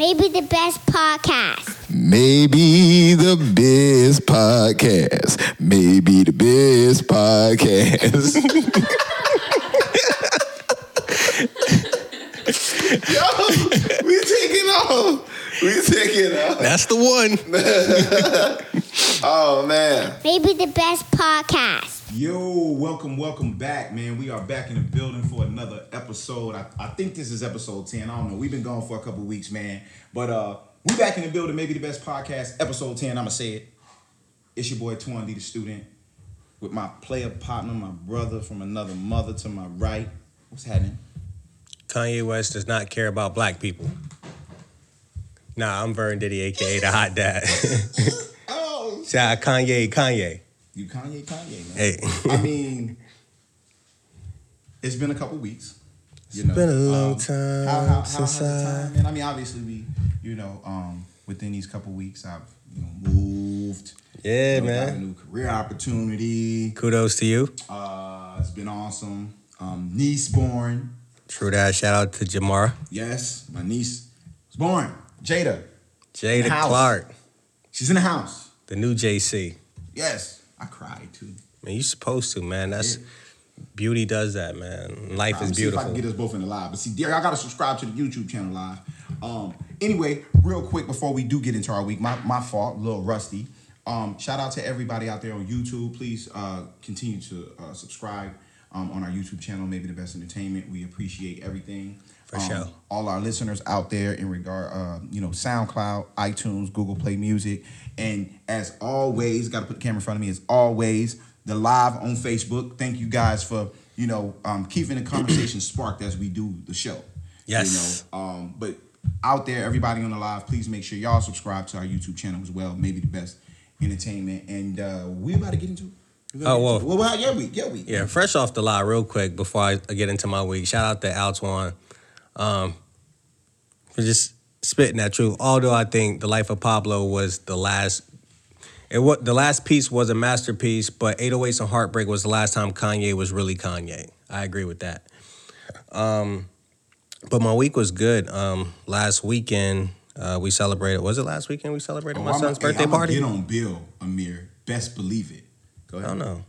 Maybe the best podcast. Maybe the best podcast. Maybe the best podcast. Yo, we taking off. We taking off. That's the one. Oh man. Maybe the best podcast. Yo, welcome, welcome back, man. We are back in the building for another episode. I, I think this is episode 10. I don't know. We've been gone for a couple weeks, man. But uh we back in the building, maybe the best podcast, episode 10. I'ma say it. It's your boy Twan D the student with my player partner, my brother from another mother to my right. What's happening? Kanye West does not care about black people. Nah, I'm Vern Diddy, aka the Hot Dad. Oh, Shout out Kanye, Kanye. You Kanye, Kanye, man. Hey. I mean, it's been a couple weeks. You It's been a long time How, how, how since has the I- time been? I mean, obviously, we, you know, um, within these couple weeks, I've you know moved. Yeah, you know, got a man. new career opportunity. Kudos to you. Uh, it's been awesome. Um, niece born. True that. Shout out to Jamara. Yes, my niece was born. Jada. Jada Clark, She's in the house. the new JC. Yes, I cried too. Man, you supposed to, man. That's beauty does that, man. Life I'm is See if I can get us both in the live. But see, Derek, I gotta subscribe to the YouTube channel live. Um, anyway, real quick before we do get into our week, my my fault, a little rusty. Um, shout out to everybody out there on YouTube. Please uh, continue to uh, subscribe um, on our YouTube channel, maybe the best entertainment. We appreciate everything. For Um, sure. All our listeners out there in regard, uh, you know, SoundCloud, iTunes, Google Play Music, and as always, got to put the camera in front of me. As always, the live on Facebook. Thank you guys for you know um, keeping the conversation sparked as we do the show. Yes. You know, um, but out there, everybody on the live, please make sure y'all subscribe to our YouTube channel as well. Maybe the best entertainment, and uh, we about to get into. Oh, well. well, well, yeah, we, yeah, we. Yeah, fresh off the lot, real quick before I get into my week. Shout out to Altwan um, for just spitting that truth. Although I think the life of Pablo was the last. It what the last piece was a masterpiece, but 808s and Heartbreak was the last time Kanye was really Kanye. I agree with that. Um, but my week was good. Um, last weekend uh, we celebrated. Was it last weekend we celebrated Oh, my I'm- son's hey, birthday I'ma party? Get on Bill Amir. Best believe it. Go ahead. I don't know.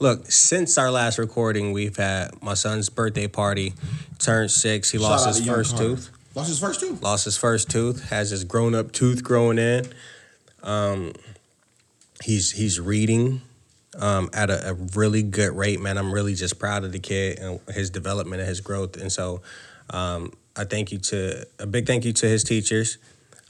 Look, since our last recording, we've had my son's birthday party. Turned six. He Shout lost his first Carter. tooth. Lost his first tooth. Lost his first tooth. Has his grown up tooth growing in. Um, he's he's reading um, at a, a really good rate, man. I'm really just proud of the kid and his development and his growth. And so, um, I thank you to a big thank you to his teachers.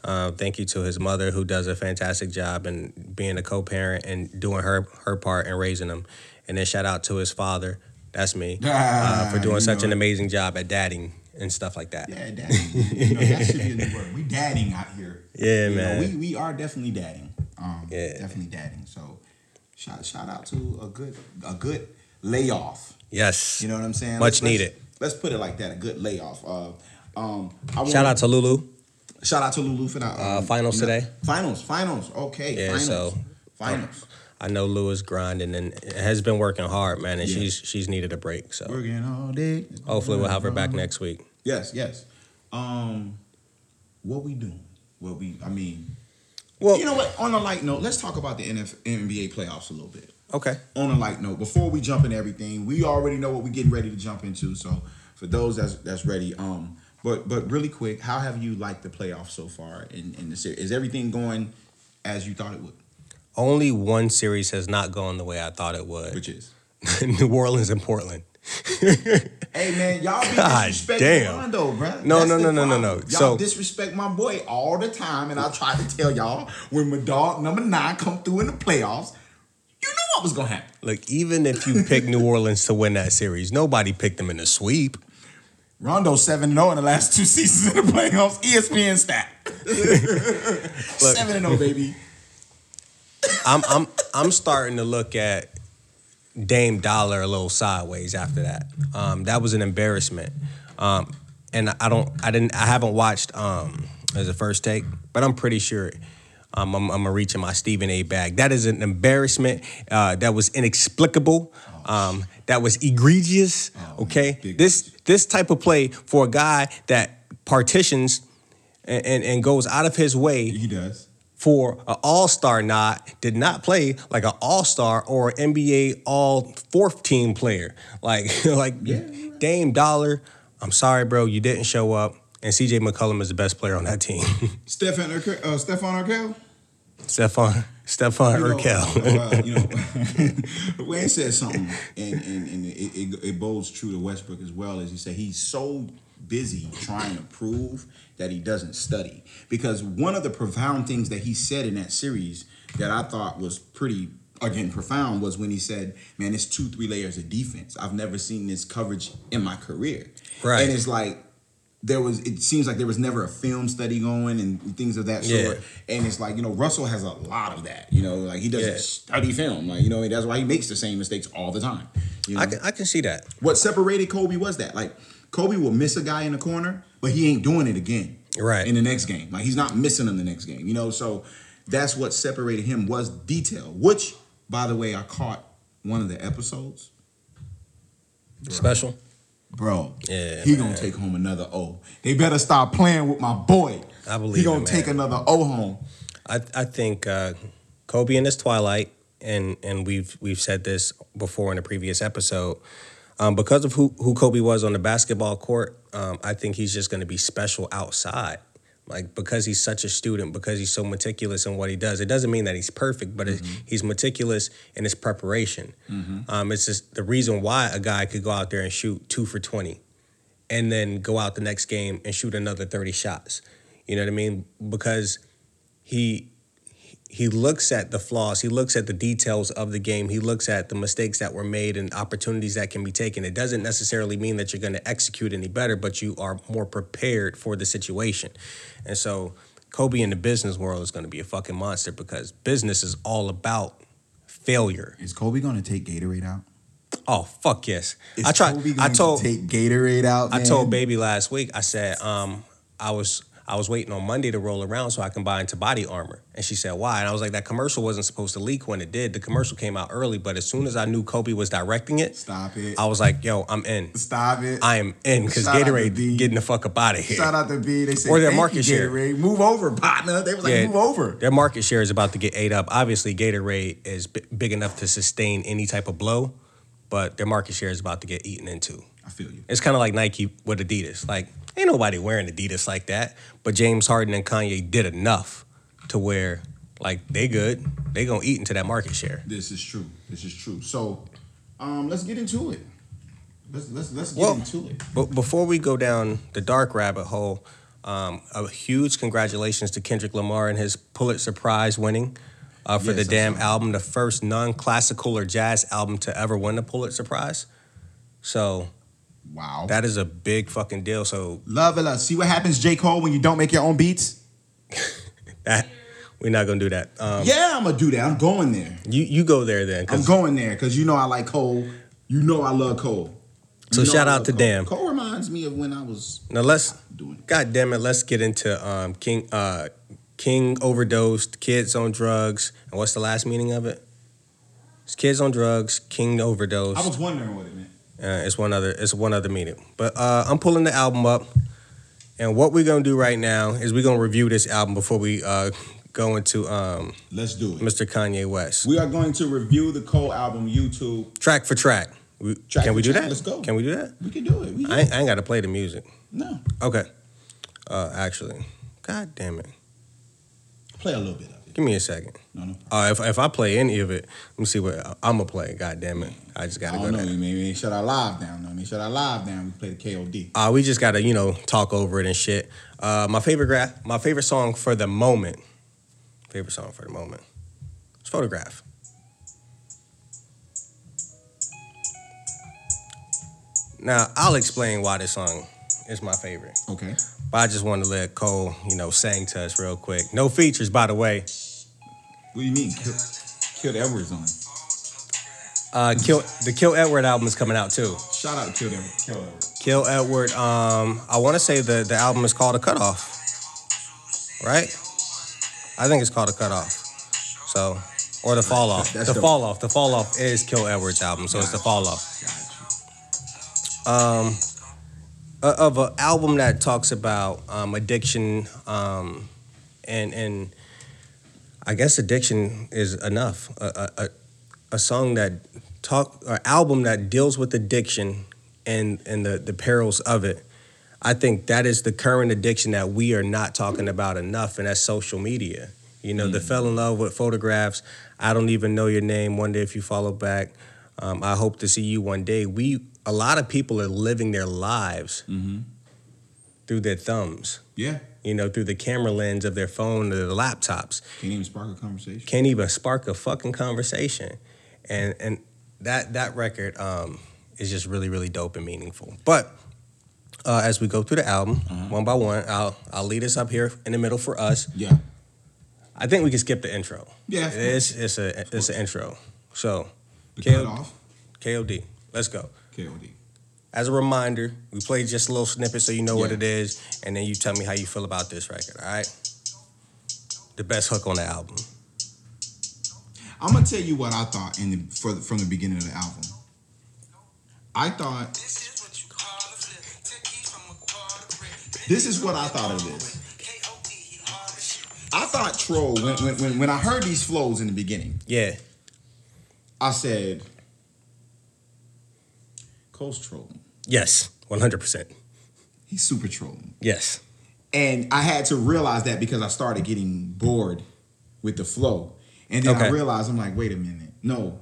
Uh, thank you to his mother, who does a fantastic job and being a co-parent and doing her her part and raising him. And then shout out to his father, that's me, uh, Ah, for doing such know an amazing job at dadding and stuff like that. Yeah, dadding. you know, that should be a new word. We dadding out here. Yeah, You know, man. we we are definitely dadding. Um, Yeah. definitely dadding. So, shout shout out to a good a good layoff. Yes. You know what I'm saying? Much Let's- needed. Let's, let's put it like that. A good layoff. Uh, um, I wanna- Shout out to Lulu. shout out to Lulu for that. Uh, um, finals you know- today? Finals, finals. Okay, Yeah, finals, so- finals. I know Lou is grinding and has been working hard, man, and Yeah. she's she's needed a break. So Working all day. hopefully we'll have her back next week. Yes, yes. Um, what we doing? What we? I mean, Well, you know what? On a light note, let's talk about the NF, NBA playoffs a little bit. okay. On a light note, before we jump into everything, we already know what we're getting ready to jump into. So for those that's that's ready, um, but but really quick, how have you liked the playoffs so far in in the series? Is everything going as you thought it would? Only one series has not gone the way I thought it would. Which is, New Orleans and Portland. hey man, y'all be God disrespecting damn. Rondo, bro. No, That's no, no, no, no, no. Y'all So- disrespect my boy all the time, and I try to tell y'all when my dog number nine come through in the playoffs, you know what was gonna happen. Look, even if you pick New Orleans to win that series, nobody picked them in the sweep. Rondo 7 0 in the last two seasons in the playoffs. ESPN stat. 7 0, baby. I'm I'm I'm starting to look at Dame Dollar a little sideways after that. Um, that was an embarrassment. Um, and I don't I didn't I haven't watched um as a first take, but I'm pretty sure um, I'm, I'm gonna reach in my Stephen A. bag. That is an embarrassment. Uh, that was inexplicable. Um, that was egregious. Oh, okay, this this type of play for a guy that partitions and, and, and goes out of his way He does. For an All Star nod, did not play like an All Star or NBA All Fourth Team player. Like like Dame Dollar. I'm sorry, bro, you didn't show up. And CJ McCollum is the best player on that team. Stefan Urkel, uh, Stefan Urkel. Stephon Stephon You know, Urkel. uh, you know, Wayne said something, and, and, and it, it, it bodes true to Westbrook as well. As he said, he's so busy trying to prove that he doesn't study. Because one of the profound things that he said in that series that I thought was pretty again profound was when he said, "Man, it's two, three layers of defense. I've never seen this coverage in my career." Right. and it's like there was it seems like there was never a film study going and things of that sort. Yeah. And it's like, you know, Russell has a lot of that. You know, like he doesn't Yeah. study film. Like, you know, that's why he makes the same mistakes all the time. You know? I can I can see that. what separated Kobe was that. Like Kobe will miss a guy in the corner, but he ain't doing it again. Right. In the next game. Like he's not missing in the next game. You know, so that's what separated him was detail. Which, by the way, I caught one of the episodes. Special. Bro, Yeah, he gonna take home another O. They better stop playing with my boy. I believe he gonna man. take another O home. I I think uh, Kobe in his twilight, and and we've we've said this before in a previous episode. Um, because of who who Kobe was on the basketball court, um, I think he's just going to be special outside. Like because he's such a student, because he's so meticulous in what he does. It doesn't mean that he's perfect, but it- he's meticulous in his preparation. Um, it's just the reason why a guy could go out there and shoot two for twenty, and then go out the next game and shoot another thirty shots. You know what I mean? Because he he looks at the flaws he looks at the details of the game he looks at the mistakes that were made and opportunities that can be taken it doesn't necessarily mean that you're going to execute any better but you are more prepared for the situation and so kobe in the business world is going to be a fucking monster because business is all about failure Is Kobe gonna take Gatorade out? oh fuck yes Is i tried Kobe i going told to take Gatorade out. I told baby last week. I said, um, I was I was waiting on Monday to roll around so I can buy into body armor. And she said, why? And I was like, that commercial wasn't supposed to leak when it did. The commercial came out early, but as soon as I knew Kobe was directing it, Stop it. I was like, yo, I'm in. Stop it. I am in because Shout out to Gatorade getting the fuck up out of here. Shout out to B. They said, Or their "Thank market you, share. Gatorade. Move over, partner. They was like, Yeah. move over. Their market share is about to get ate up. Obviously, Gatorade is b- big enough to sustain any type of blow, but their market share is about to get eaten into. I feel you. It's kind of like Nike with Adidas. Like, ain't nobody wearing Adidas like that. But James Harden and Kanye did enough to where, like, they good. They gonna eat into that market share. This is true. This is true. So, um, let's get into it. Let's let's let's get Well- into it. But before we go down the dark rabbit hole, um, a huge congratulations to Kendrick Lamar and his Pulitzer Prize winning uh, for Yes, the damn album, the first non-classical or jazz album to ever win the Pulitzer Prize. So Wow. that is a big fucking deal. So Love it. See what happens, J. Cole, when you don't make your own beats? that we're not gonna do that. Um, yeah, I'm gonna do that. I'm going there. You you go there then. I'm going there because you know I like Cole. You know I love Cole. So You know shout out to Cole. Damn. Cole reminds me of when I was Now let's doing it. God damn it, let's get into um, King uh, King overdosed, kids on drugs, and what's the last meaning of it? It's kids on drugs, King overdosed. I was wondering what it meant. Uh, it's one other. It's one other meaning. But uh, I'm pulling the album up, and what we're gonna do right now is we're gonna review this album before we uh, go into um, Let's do it. Mr. Kanye West, We are going to review the Cole album YouTube. track for track. We, Track can we do track, that? let's go. Can we do that? We can do it. We I ain't, I ain't got to play the music. no. Okay. Uh, actually, God damn it. Play a little bit of it. Give me a second. No, no. Uh, if if I play any of it, let me see what I'm gonna play. God damn it! I just gotta don't go know. You maybe shut our live down. No, I mean shut our live down. We play the KOD. Uh, we just gotta you know talk over it and shit. Uh, my favorite gra- my favorite song for the moment. Favorite song for the moment. It's photograph. Now I'll explain why this song is my favorite, Okay. but I just want to let Cole you know sing to us real quick. No features, by the way. What do you mean? Kill, Killed Edwards on. Uh, Kill the Kill Edward album is coming out too. Shout out to Killed Edwards. Killed Kill Edward. Um, I want to say the the album is called a cutoff, right? I think it's called a cutoff. So, or the fall off. That's the dope. fall off. The fall off is Kill Edward's album, so it's the fall off. Um, of an album that talks about um, addiction, um, and and I guess addiction is enough. A, a, a, song that talk, an album that deals with addiction and and the the perils of it. I think that is the current addiction that we are not talking about enough, and that's social media. You know, the fell in love with photographs. I don't even know your name. One day, if you follow back, um, I hope to see you one day. We a lot of people are living their lives Mm-hmm. through their thumbs. Yeah. You know, through the camera lens of their phone or their laptops. Can't even spark a conversation. Can't even spark a fucking conversation, and and that that record um, is just really really dope and meaningful. But uh, as we go through the album Uh-huh. one by one, I'll I'll lead us up here in the middle for us. Yeah. I think we can skip the intro. Yeah. It's it's a it's an intro. So The K- cut off. KOD, let's go. KOD. As a reminder, we played just a little snippet so you know what it is, and then you tell me how you feel about this record. All right. The best hook on the album. I'm gonna tell you what I thought in the for the, from the beginning of the album. I thought this is what I thought of this. I thought troll when when when, when I heard these flows in the beginning, Yeah. I said, Cole's trolling. Yes. One hundred percent. He's super trolling. Yes. And I had to realize that because I started getting bored with the flow. And then I realized, I'm like, wait a minute. No,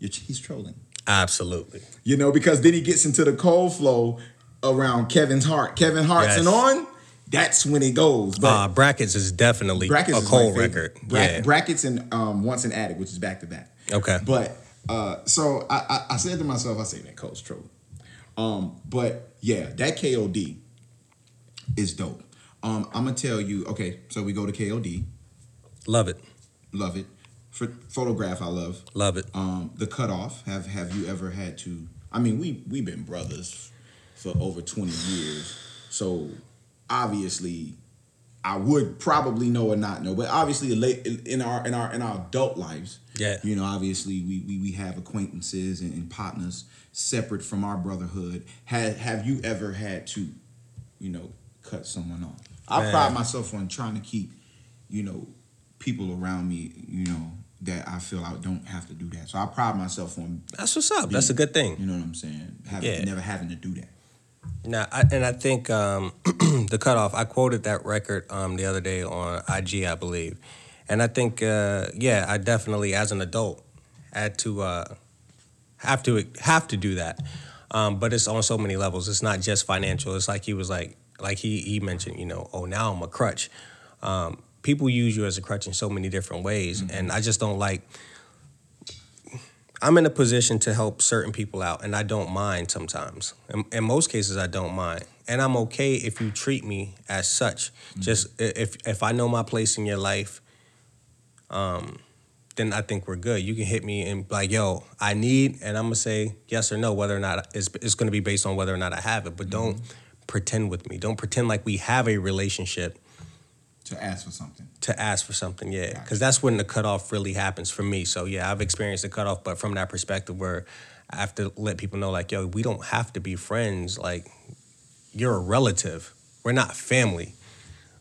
he's trolling. Absolutely. You know, because then he gets into the Cole flow around Kevin's heart. Kevin Hart's Yes. and on, that's when it goes. But uh, brackets is definitely brackets a Cole record. Bra- yeah. Brackets and um, Once an Addict, which is back to back. Okay. But uh, so I, I, I said to myself, I say that Cole's trolling. Um, but yeah, that KOD is dope. Um, I'm gonna tell you. Okay, so we go to KOD. Love it. Love it. For photograph, I love. Love it. Um, the cutoff. Have Have you ever had to? I mean, we we've been brothers for over twenty years, so obviously, I would probably know or not know. But obviously, late in our in our in our adult lives, Yeah. you know, obviously we we, we have acquaintances and, and partners separate from our brotherhood. Have Have you ever had to, you know, cut someone off? I Man. pride myself on trying to keep, you know, people around me, you know, that I feel I don't have to do that. So I pride myself on, That's what's up. That's a good thing. you know what I'm saying, having Yeah. never having to do that. Now, I, and I think um, the cutoff. I quoted that record um, the other day on IG, I believe, and I think, uh, yeah, I definitely, as an adult, had to uh, have to have to do that. Um, but it's on so many levels. It's not just financial. It's like he was like, like he he mentioned, you know, oh now I'm a crutch. Um, people use you as a crutch in so many different ways, and I just don't like. I'm in a position to help certain people out, and I don't mind sometimes. In, in most cases, I don't mind, and I'm okay if you treat me as such. Just if if I know my place in your life, um, then I think we're good. You can hit me and like, "Yo, I need," and I'm gonna say yes or no, whether or not it's, it's gonna be based on whether or not I have it. But don't mm-hmm. pretend with me. Don't pretend like we have a relationship To ask for something. to ask for something, yeah, because that's when the cutoff really happens for me. So yeah, I've experienced the cutoff, but from that perspective, where I have to let people know, like, yo, we don't have to be friends. Like, you're a relative. We're not family.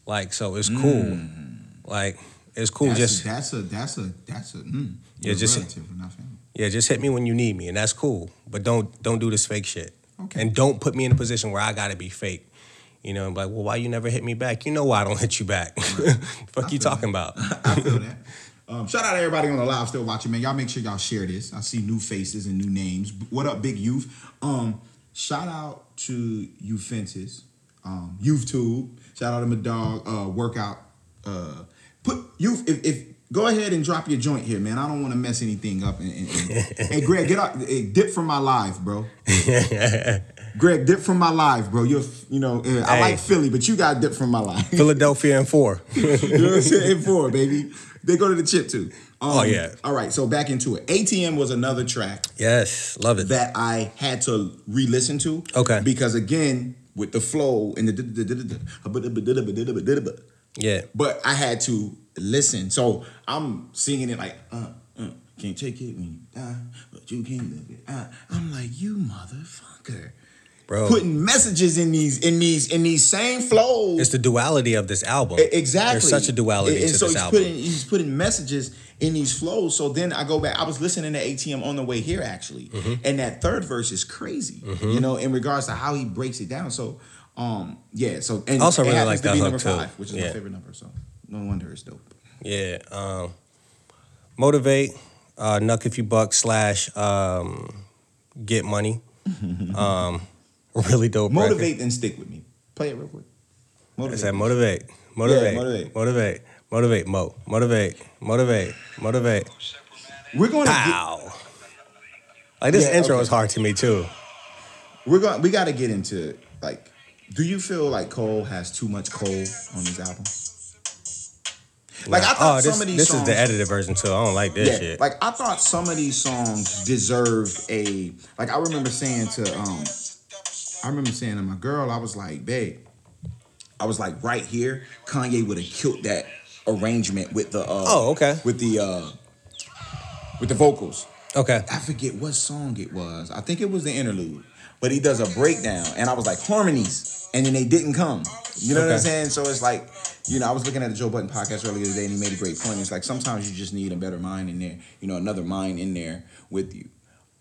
Like, so it's cool. Mm-hmm. Like, it's cool. That's just a, that's a that's a that's a mm, Yeah, just- relative, we're not family. yeah, just hit me when you need me, and that's cool. But don't don't do this fake shit. Okay. And don't put me in a position where I gotta be fake. You know, like, well, why you never hit me back? You know why I don't hit you back. Fuck you feel talking about? I feel that. Um, shout out to everybody on the live still watching, man. Y'all make sure y'all share this. I see new faces and new names. What up, big youth? Um, shout out to you fences, um, youth tube. Shout out to my dog. Uh, workout. Uh, put you If, if go ahead and drop your joint here, man. I don't want to mess anything up. And, and, and- hey, Greg, get up. Hey, dip from my live, bro. Greg, dip from my live, bro. You're, you know, uh, I Hey. like Philly, but you got dip from my live. Philadelphia and four. you know what I'm saying? Four, baby, they go to the chip too. Um, Oh, yeah. All right, so back into it. ATM was another track yes, love it. that I had to re-listen to. Okay. Because again, with the flow and the Yeah. but I had to listen. So I'm singing it like, uh, uh, can't take it when you die, but you can't live it. Uh, I'm like, you motherfucker. Bro. putting messages in these in these in these same flows. It's the duality of this album. Exactly. There's such a duality and, and to so this he's album. Putting, he's putting messages in these flows. So then I go back. I was listening to ATM on the way here actually, Mm-hmm. and that third verse is crazy. You know, in regards to how he breaks it down. So, um, yeah. So and Also really like to that hook, number too. five, which is my favorite number. So no wonder it's dope. Yeah. Um, motivate, uh, Nuck If You Buck slash um, Get Money. um, really dope. record. Motivate and stick with me. Play it real quick. I said motivate, motivate, motivate. motivate, motivate, mo, motivate, motivate, motivate. We're going to Pow. Like this Yeah, intro okay. is hard to me too. we're going we got to get into like do you feel like Cole has too much Cole on his album? Like I thought oh, this, some of these songs. this songs, is the edited version too. I don't like this yeah, shit. like I thought some of these songs deserved a like I remember saying to um I remember saying to my girl I was like, "Babe, I was like right here, Kanye would have killed that arrangement with the uh Oh, okay. with the uh with the vocals. okay. I forget what song it was. I think it was the interlude. But he does a breakdown, and I was like harmonies, and then they didn't come. You know what I'm saying? So it's like, you know, I was looking at the Joe Budden podcast earlier today, and he made a great point. It's like sometimes you just need a better mind in there, you know, another mind in there with you.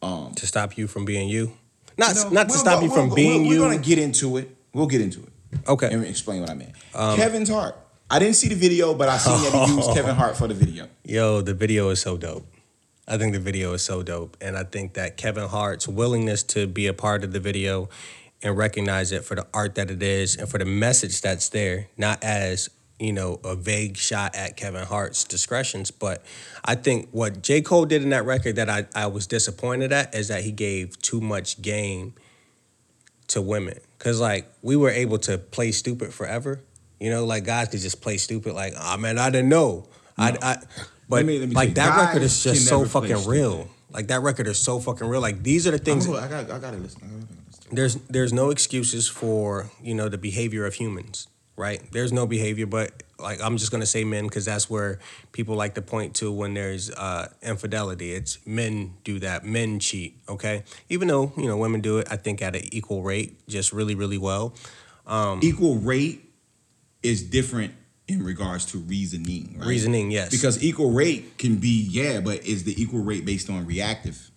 Um, To stop you from being you. Not not to stop go- you from we'll- being we're, you. We're gonna get into it. We'll get into it okay. and explain what I meant. Kevin's Heart. I didn't see the video, but I seen that he used Kevin Hart for the video. Yo, the video is so dope. I think the video is so dope. And I think that Kevin Hart's willingness to be a part of the video and recognize it for the art that it is and for the message that's there, not as, you know, a vague shot at Kevin Hart's discretions. But I think what J. Cole did in that record that I, I was disappointed at is that he gave too much game to women. Cause like we were able to play stupid forever. You know, like guys could just play stupid, like, oh man, I didn't know. I, I but Let me- let me like that record is just so fucking real. Like that record is so fucking real. Like these are the things. I'm I got, I gotta listen. I gotta listen. There's there's no excuses for you know the behavior of humans, right? There's no behavior, but like I'm just gonna say men because that's where people like to point to when there's uh, infidelity. It's men do that. Men cheat. Okay, even though you know women do it, I think at an equal rate, just really really well. equal rate is different in regards to reasoning, right? Reasoning, yes. Because equal rate can be, yeah, but is the equal rate based on reactive?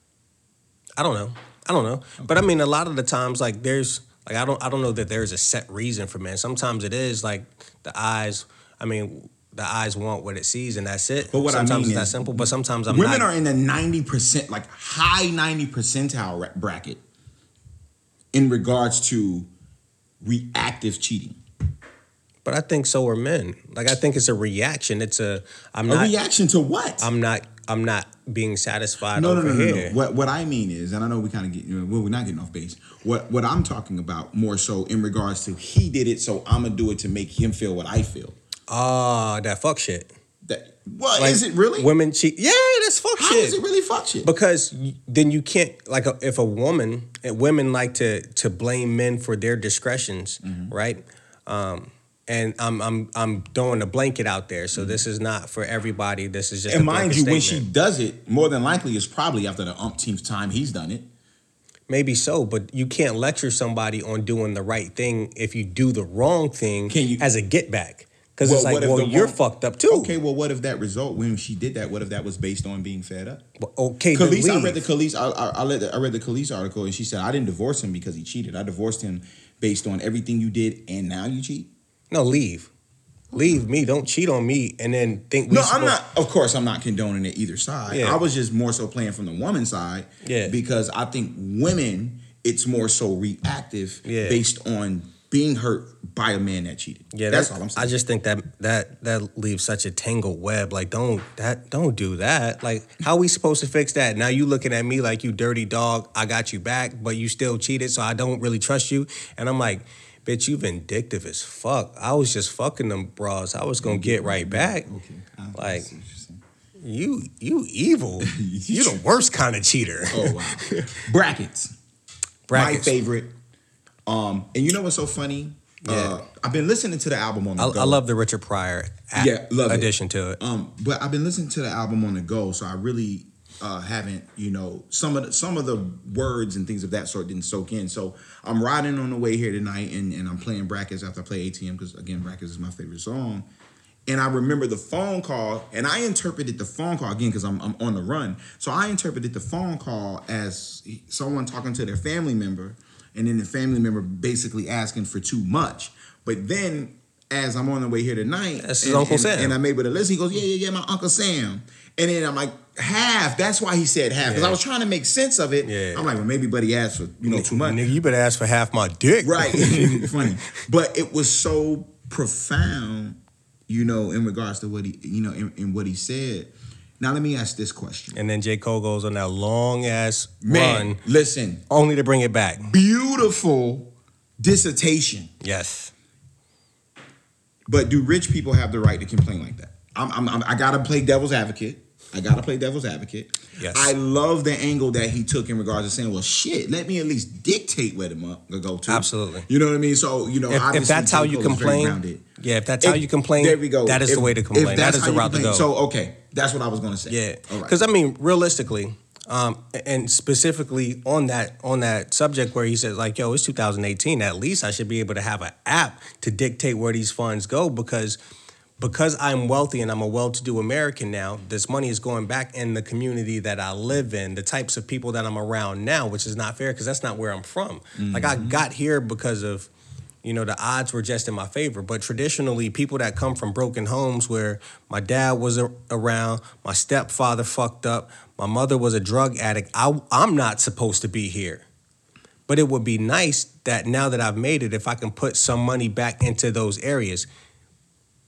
I don't know. I don't know. But I mean, a lot of the times, like there's like I don't I don't know that there's a set reason for men. Sometimes it is like the eyes. I mean, the eyes want what it sees, and that's it. But what I sometimes mean it's that simple. But sometimes I'm Women not. are in the 90%, like high 90 percentile bracket in regards to reactive cheating. But I think so are men. Like I think it's a reaction. It's a I'm A not. reaction to what? I'm not. I'm not being satisfied no, no, over no, no, here. no. What what I mean is, and I know we kind of get, you know, well, we're not getting off base. What what I'm talking about more so in regards to he did it, so I'm gonna do it to make him feel what I feel. Ah, that fuck shit. That what Like, is it really? Women cheat. Yeah, that's fuck How shit. is it really fuck shit? because then you can't like a, if a woman and women like to to blame men for their discretions Mm-hmm. right um and I'm I'm I'm throwing a blanket out there, so this is not for everybody. This is just and mind you, when she does it, more than likely it's probably after the umpteenth time he's done it. maybe so, but you can't lecture somebody on doing the right thing if you do the wrong thing Can you- as a get back. Because Well, it's like, well, you're wrong- fucked up too. Okay, well, what if that result when she did that? What if that was based on being fed up? Well, okay, Khalees, I read the Khalees. I, I, I read the, I read the Khalees article, and she said I didn't divorce him because he cheated. I divorced him based on everything you did, and now you cheat. No, leave. Leave me. Don't cheat on me and then think we no, I'm supposed- not. Of course, I'm not condoning it either side. Yeah. I was just more so playing from the woman's side. Yeah. Because I think women, it's more so reactive Yeah. based on being hurt by a man that cheated. Yeah, that's that- all I'm saying. I just think that that that leaves such a tangled web. Like, don't that don't do that. Like, how we supposed to fix that? Now you looking at me like you dirty dog. I got you back, but you still cheated, so I don't really trust you. And I'm like, bitch, you vindictive as fuck. I was just fucking them bras. I was gonna get right back. Okay. I- Like- see what you're. You you evil. you the worst kind of cheater. Oh wow. Brackets. Brackets. My favorite. Um, and you know what's so funny? Yeah. Uh, I've been listening to the album on the I, go. I love the Richard Pryor a- Yeah, love it. addition to it. Um, but I've been listening to the album on the go, so I really uh, haven't, you know, some of the, some of the words and things of that sort didn't soak in. So I'm riding on the way here tonight, and, and I'm playing brackets after I play ATM because again, brackets is my favorite song. And I remember the phone call, and I interpreted the phone call again because I'm, I'm on the run. So I interpreted the phone call as someone talking to their family member, and then the family member basically asking for too much. But then, as I'm on the way here tonight, That's his and, Uncle and- Sam. and I'm able to listen, he goes, "Yeah, yeah, yeah, my Uncle Sam." And then I'm like, half. That's why he said half because Yeah. I was trying to make sense of it. Yeah. I'm like, well, maybe Buddy asked for you know too much. Nigga, you better ask for half my dick. Right. Funny. But it was so profound, you know, in regards to what he, you know, in, in what he said. Now let me ask this question. and then J. Cole goes on that long ass Man, run listen, only to bring it back. beautiful dissertation. Yes. But do rich people have the right to complain like that? I'm, I'm, I'm, I gotta play devil's advocate. I gotta play devil's advocate. Yes. I love the angle that he took in regards to saying, "Well, shit, let me at least dictate where the to go to." Absolutely. You know what I mean? So you know, If, if that's how you is complain, yeah, if that's how you complain, There we go. That is If- the way to if complain. That's the you route to complain- go. So okay, that's what I was gonna say. Yeah, All right. because I mean, realistically, um, and specifically on that on that subject where he says like, "Yo, it's 2018. At least I should be able to have an app to dictate where these funds go because." Because I'm wealthy and I'm a well-to-do American now, this money is going back in the community that I live in, the types of people that I'm around now, which is not fair because that's not where I'm from. Like I mm-hmm. got here because of you know the odds were just in my favor. But traditionally people that come from broken homes where my dad was a- around my stepfather fucked up my mother was a drug addict I, i'm not supposed to be here. But it would be nice that now that i've made it if i can put some money back into those areas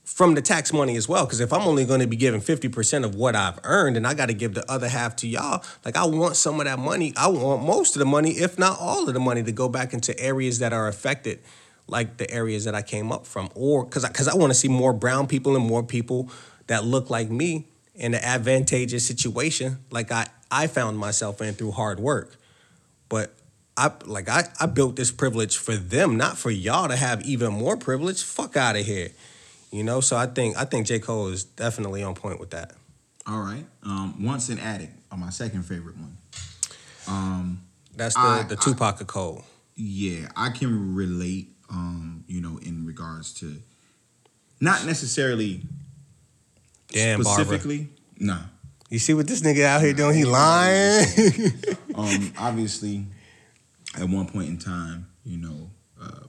from the tax money as well because if i'm only going to be giving 50% of what i've earned and i got to give the other half to y'all like i want some of that money i want most of the money if not all of the money to go back into areas that are affected like the areas that i came up from or because I, cause I want to see more brown people and more people that look like me in an advantageous situation like i i found myself in through hard work but I like I, I built this privilege for them, not for y'all to have even more privilege. Fuck out of here. You know, so I think I think J. Cole is definitely on point with that. All right. Um, Once an addict, are my second favorite one. Um, That's the I- the I- Tupac of Cole. yeah, I can relate. Um, you know, in regards to not necessarily Damn, Barbara. specifically. Nah. You see what this nigga out here doing? He lying. um, obviously, at one point in time, you know, uh,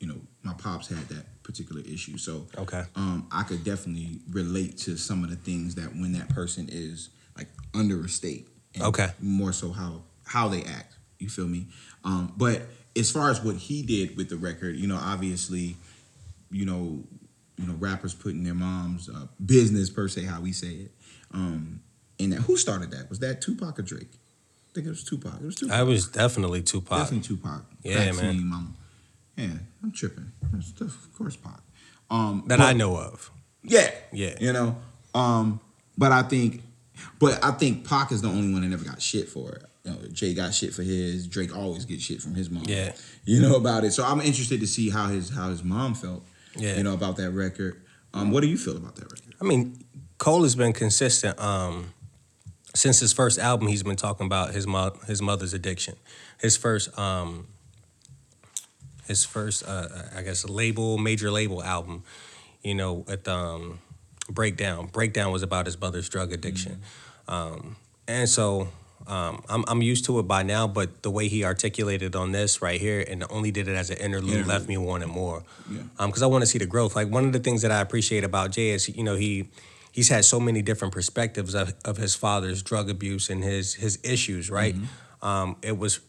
you know, my pops had that particular issue, so okay. um, I could definitely relate to some of the things that when that person is like under a state, Okay. more so how how they act. You feel me? Um, but as far as what he did with the record, you know, obviously, you know, you know, rappers putting their mom's uh, business per se, how we say it. Um, and that, who started that? Was that Tupac or Drake? I think it was Tupac. It was Tupac. I was definitely Tupac. Definitely Tupac. Yeah, Vaccine, man. Yeah, I'm tripping. That's, that's, of course, Pac. Um, That but- I know of. Yeah, Yeah. You know, um, but I think, but I think Pac is the only one that never got shit for it. You know, Jay got shit for his. Drake always gets shit from his mom. Yeah. you know about it. So I'm interested to see how his how his mom felt. Yeah. you know about that record. Um, what do you feel about that record? I mean, Cole has been consistent um, since his first album. He's been talking about his mo- his mother's addiction. His first um, his first uh, I guess label major label album. You know, at um, Breakdown. Breakdown was about his mother's drug addiction, um, and so. Um, I'm, I'm used to it by now, but the way he articulated on this right here, and only did it as an interlude, Interlude. left me wanting more Yeah. because I want to see the growth. Like one of the things that I appreciate about Jay is, you know, he he's had so many different perspectives of, of his father's drug abuse and his his issues. Right. Um, it was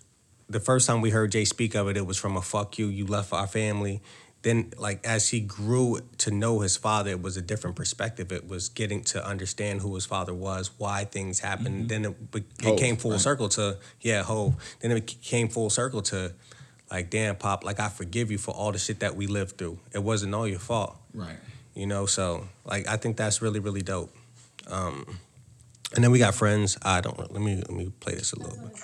the first time we heard Jay speak of it. It was from a "fuck you, you left our family." Then, like as he grew to know his father, it was a different perspective. It was getting to understand who his father was, why things happened. Then it, it came full right. circle to yeah, Hove. Then it came full circle to like, damn, pop, like I forgive you for all the shit that we lived through. It wasn't all your fault, Right. you know. So like, I think that's really really dope. Um, and then we got friends. I don't let me let me play this a little bit.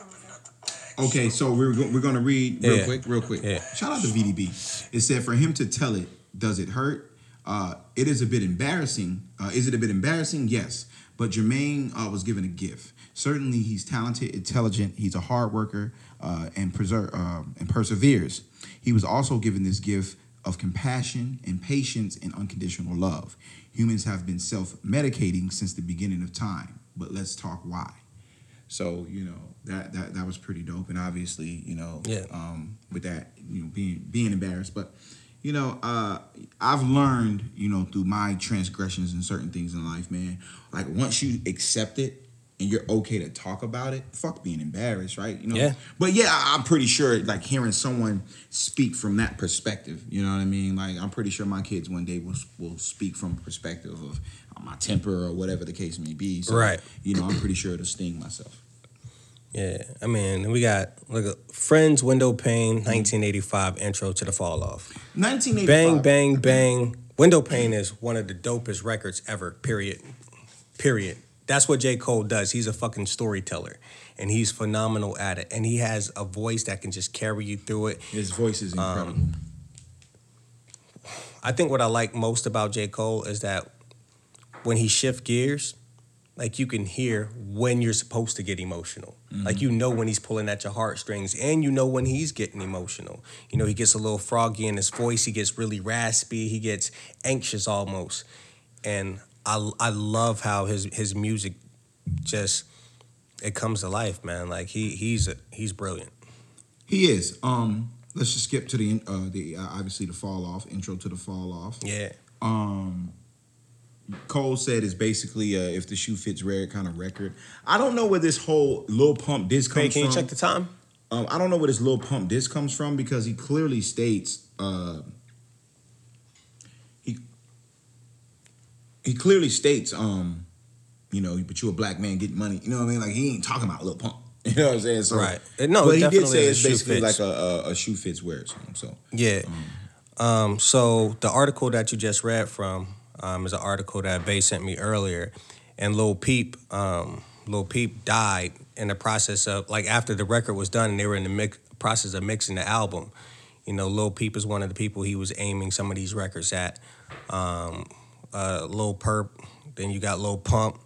Okay, so we're go- we're gonna read real Yeah. quick, real quick. Yeah. Shout out to VDB. It said for him to tell it, does it hurt? Uh, it is a bit embarrassing. Uh, is it a bit embarrassing? Yes. But Jermaine uh, was given a gift. Certainly, he's talented, intelligent. He's a hard worker uh, and preserve uh, and perseveres. He was also given this gift of compassion and patience and unconditional love. Humans have been self-medicating since the beginning of time. But let's talk why. So you know that that that was pretty dope, and obviously you know Yeah. um, with that you know being being embarrassed, but you know uh, I've learned you know through my transgressions and certain things in life, man. Like once you accept it and you're okay to talk about it, fuck being embarrassed, right? You know. Yeah. But yeah, I- I'm pretty sure like hearing someone speak from that perspective, you know what I mean? Like I'm pretty sure my kids one day will will speak from perspective of my temper or whatever the case may be. So, Right. You know, I'm pretty sure it'll sting myself. Yeah, I mean, we got look at Friends, Window Pain, 1985 intro to the Fall Off. 1985. Bang, bang, bang. Window Pain is one of the dopest records ever. Period. Period. That's what J. Cole does. He's a fucking storyteller, and he's phenomenal at it. And he has a voice that can just carry you through it. His voice is incredible. Um, I think what I like most about J. Cole is that when he shift gears, like you can hear when you're supposed to get emotional. Like you know when he's pulling at your heartstrings, and you know when he's getting emotional. You know he gets a little froggy in his voice. He gets really raspy. He gets anxious almost, and I I love how his his music just it comes to life, man. Like he he's a, he's brilliant. He is. Um, let's just skip to the uh, the uh, obviously the fall off intro to the fall off. Yeah. Um, Cole said is basically uh, if the shoe fits rare kind of record. I don't know where this whole Lil Pump disc Hey, comes can you from. check the time? Um, I don't know where this Lil Pump disc comes from because he clearly states uh, he he clearly states um, you know, but you a black man getting money. You know what I mean? Like he ain't talking about Lil Pump. You know what I'm saying? So, Right. Uh, no, but he did say it's basically fits. like a, a, a shoe fits wear song. So Yeah. Um, so the article that you just read from um, is an article that Bay sent me earlier, and Lil Peep, um, Lil Peep died in the process of like after the record was done and they were in the mix, process of mixing the album. You know, Lil Peep is one of the people he was aiming some of these records at. Um, uh, Lil Perp, then you got Lil Pump,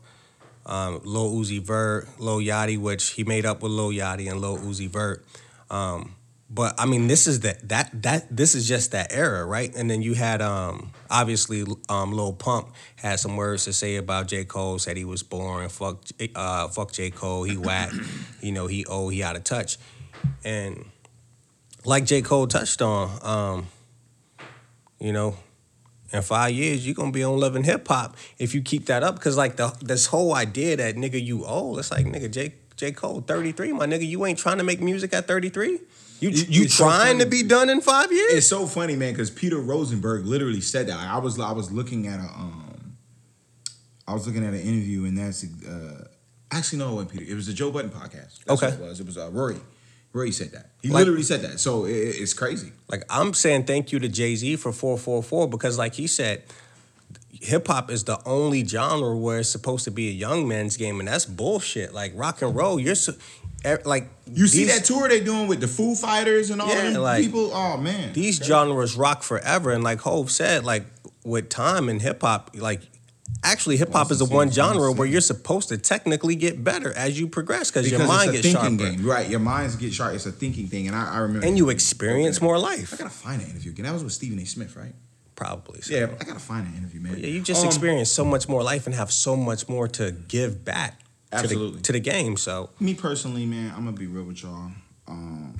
um, Lil Uzi Vert, Lil Yachty, which he made up with Lil Yachty and Lil Uzi Vert. Um, but I mean, this is that that that this is just that era, right? And then you had um, obviously um, Lil Pump had some words to say about J Cole. Said he was boring. Fuck, uh, fuck J Cole. He whack. you know, he oh he out of touch. And like J Cole touched on, um, you know, in five years you're gonna be on loving Hip Hop if you keep that up. Cause like the this whole idea that nigga you old, it's like nigga J J Cole 33, my nigga, you ain't trying to make music at 33. You you it's so trying to be done in five years? It's so funny, man, because Peter Rosenberg literally said that. I was I was looking at a um, I was looking at an interview, and that's uh, actually no, it wasn't Peter. It was the Joe Budden podcast. That's Okay. what it was. It was uh, Rory. Rory said that. He Like- literally said that. So it, it's crazy. Like I'm saying thank you to Jay Z for 444 because like he said, hip hop is the only genre where it's supposed to be a young man's game, and that's bullshit. Like rock and roll, you're so, eh, like You see that tour they doing with the Foo Fighters and all Yeah, them like, people? Oh man, these Okay. genres rock forever, and like Hove said, like with time and hip hop, like. Actually, hip hop is the the one genre where you're supposed to technically get better as you progress because because your mind it's gets a thinking sharper game, right? Your minds get sharp. It's a thinking thing, and I, I remember. and you experience Okay. more life. I gotta find that interview again. That was with Stephen A. Smith, right? Probably. So. Yeah, I gotta find an interview, man. Yeah, you just Um, experience so much more life and have so much more to give back to Absolutely. the, to the game. So Me personally, man, I'm gonna be real with y'all. Um,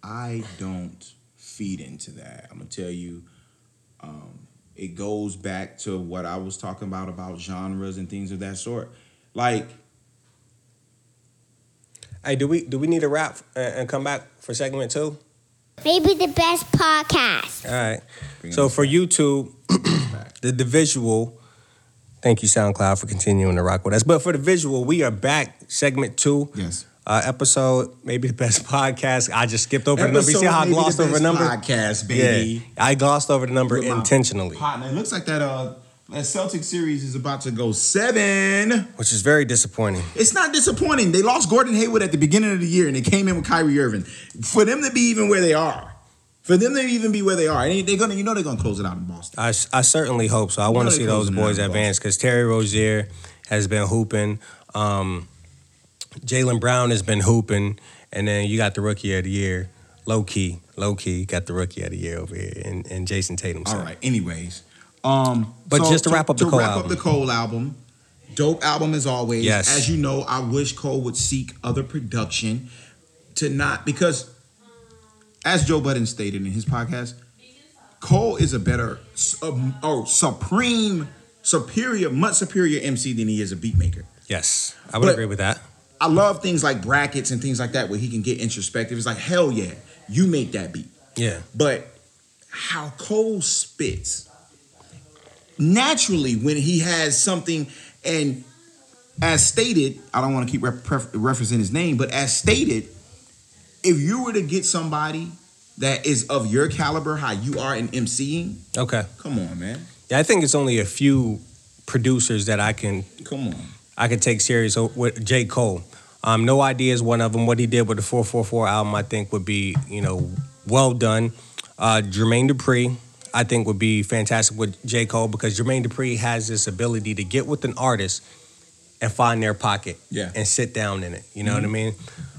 I don't feed into that. I'm gonna tell you, um, it goes back to what I was talking about about genres and things of that sort. Like, Hey, do we do we need a wrap and come back for segment two? Maybe the best podcast. All right. So for YouTube, back. the the visual. Thank you, SoundCloud, for continuing to rock with us. But for the visual, we are back. Segment two. yes, Uh, episode, maybe the best podcast. I just skipped over the number. You see how I maybe the glossed over a number? Podcast, Yeah, baby. I glossed over the number With my intentionally, Partner, it looks like that. Uh, that Celtic series is about to go seven. which is very disappointing. It's not disappointing. They lost Gordon Hayward at the beginning of the year, and they came in with Kyrie Irving. For them to be even where they are, For them to even be where they are, they're gonna, you know, they're gonna close it out in Boston. I, I certainly hope so. I want to see those boys advance because Terry Rozier has been hooping. Um, Jaylen Brown has been hooping, and then you got the rookie of the year, low key, low key, got the rookie of the year over here, and, and Jayson Tatum. All right. Anyways, um, But just to wrap up the Cole wrap album. up the Cole album, dope album as always. Yes. As you know, I wish Cole would seek other production to not because, as Joe Budden stated in his podcast, Cole is a better, um, oh, supreme, superior, much superior MC than he is a beat maker. Yes, I would But- agree with that. I love things like brackets and things like that where he can get introspective. It's like hell yeah, you make that beat. Yeah, But how Cole spits naturally when he has something, and as stated, I don't want to keep pref- referencing his name, but as stated, if you were to get somebody that is of your caliber, how you are in MCing, okay. come on, man, Yeah, I think it's only a few producers that I can come on. I can take serious with J. Cole. Um, No I.D. is one of them. What he did with the 444 album, I think, would be you know well done. Uh, Jermaine Dupri, I think, would be fantastic with J. Cole because Jermaine Dupri has this ability to get with an artist and find their pocket Yeah. and sit down in it. You know what I mean?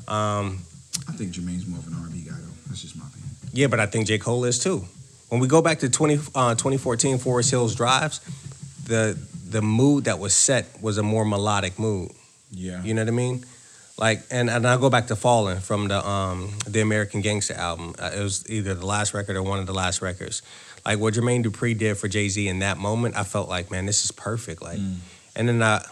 Um, I think Jermaine's more of an R&B guy though. That's just my opinion. yeah, but I think J. Cole is too. When we go back to 20, uh, 2014 Forest Hills Drives, the the mood that was set was a more melodic mood. Yeah. You know what I mean? Like, and, and I go back to Fallin' from the um the American Gangster album. Uh, it was either the last record or one of the last records. Like what Jermaine Dupri did for Jay Z in that moment, I felt like, man, this is perfect. Like, mm. and then I,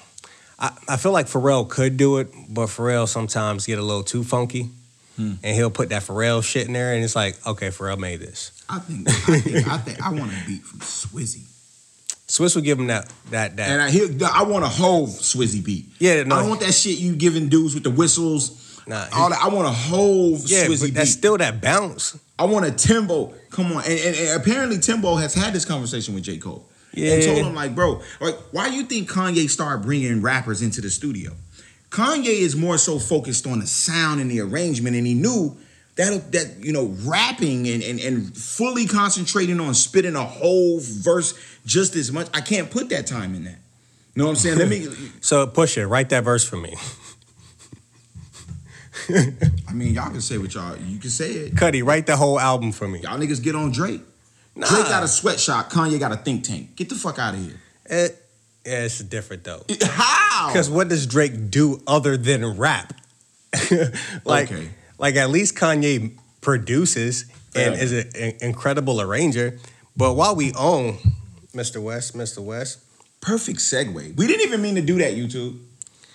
I, I feel like Pharrell could do it, but Pharrell sometimes get a little too funky, hmm. and he'll put that Pharrell shit in there, and it's like, okay, Pharrell made this. I think I think I think I want a beat from Swizzy. Swizz would give him that that that. And I hear I want a whole Swizzy beat. Yeah, no. I don't want that shit you giving dudes with the whistles. Nah, all that. I want a whole yeah, Swizzy but that's still that bounce. I want a Timbo. Come on, and, and, and apparently Timbo has had this conversation with J Cole. Yeah. and told him like, bro, like, why you think Kanye started bringing rappers into the studio? Kanye is more so focused on the sound and the arrangement, and he knew that that you know rapping and, and and fully concentrating on spitting a whole verse just as much. I can't put that time in that. You know what I'm saying? Let me. So push it, write that verse for me. I mean, y'all can say what y'all. You can say it. Cudi, write the whole album for me. Y'all niggas get on Drake. Nah. Drake got a sweatshop. Kanye got a think tank. Get the fuck out of here. It, yeah, it's different though. How? Because what does Drake do other than rap? like, Okay. like at least Kanye produces and Yeah. is an incredible arranger. But while we own Mr. West, Mr. West, perfect segue. We didn't even mean to do that, YouTube.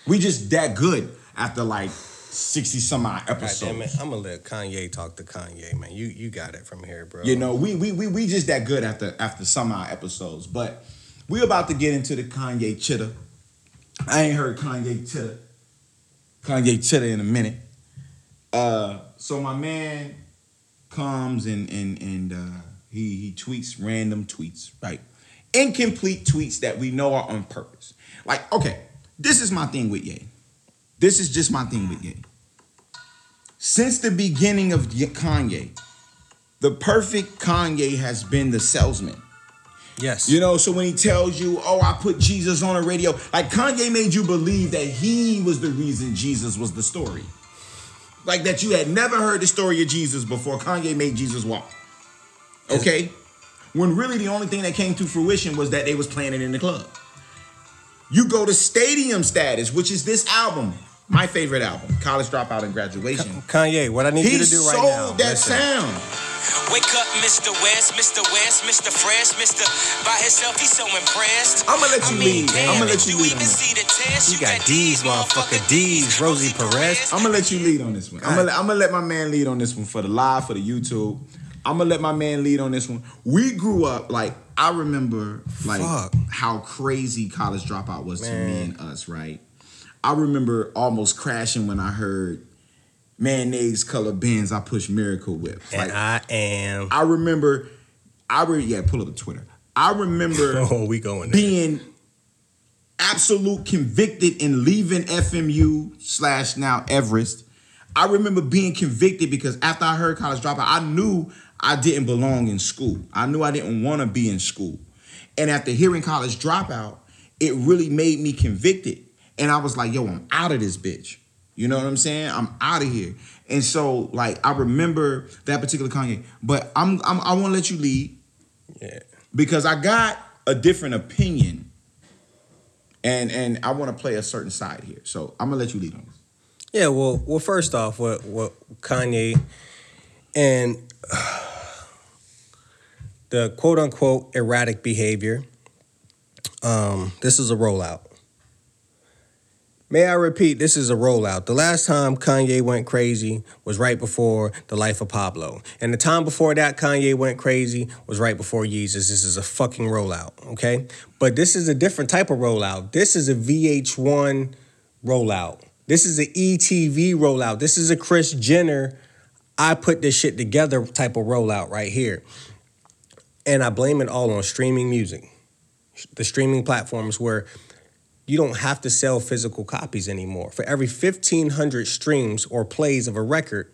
We just that good after like 60 some odd God damn it, episodes. I'm gonna let Kanye talk to Kanye, man. You you got it from here, bro. You know, we, we we we just that good after after some odd episodes. But we about to get into the Kanye chitter. I ain't heard Kanye chitter. Kanye chitter in a minute. Uh so my man comes and and and uh he he tweets random tweets, right? Incomplete tweets that we know are on purpose. Like, okay, this is my thing with Ye. This is just my thing with Ye. Since the beginning of Kanye, the perfect Kanye has been the salesman. yes, You know, so when he tells you, oh, I put Jesus on the radio, like Kanye made you believe that he was the reason Jesus was the story. Like that you had never heard the story of Jesus before Kanye made Jesus walk. Okay? When really the only thing that came to fruition was that they was playing it in the club. You go to stadium status, which is this album, my favorite album, College Dropout and Graduation. Kanye, what I need He you to do right now. He sold now. that listen. sound. Wake up, Mr. West, Mr. West, Mr. Fresh, Mr. By himself, he's so impressed. I'ma let you I mean, lead. damn, I'ma let you you lead even on see the test? You got D's, motherfucker, D's, Rosie Perez. I'm gonna let you lead on this one. I'm gonna, I'm gonna let my man lead on this one for the live for the YouTube. I'm gonna let my man lead on this one. We grew up like I remember like Fuck. how crazy college dropout was to me and us, right? I remember almost crashing when I heard mayonnaise color Benz. I push Miracle Whip. And Like I am. I remember, I re- yeah, pull up the Twitter. I remember Oh, we going there. being absolute convicted in leaving FMU slash now Everest. I remember being convicted because after I heard college dropout, I knew I didn't belong in school. I knew I didn't want to be in school. And after hearing college dropout, it really made me convicted. And I was like, yo, I'm out of this bitch. You know what I'm saying? I'm out of here. And so, like, I remember that particular Kanye. But I'm, I'm I want to let you lead Yeah. because I got a different opinion, and and I want to play a certain side here. So I'm gonna let you lead on this. Yeah, well, well, first off, what what Kanye and the quote unquote erratic behavior. Um, this is a rollout. May I repeat, this is a rollout. The last time Kanye went crazy was right before The Life of Pablo. And the time before that Kanye went crazy was right before Yeezus. This is a fucking rollout, okay? But this is a different type of rollout. This is a VH1 rollout. This is an ETV rollout. This is a Kris Jenner, I put this shit together type of rollout right here. And I blame it all on streaming music. The streaming platforms where you don't have to sell physical copies anymore. For every 1,500 streams or plays of a record,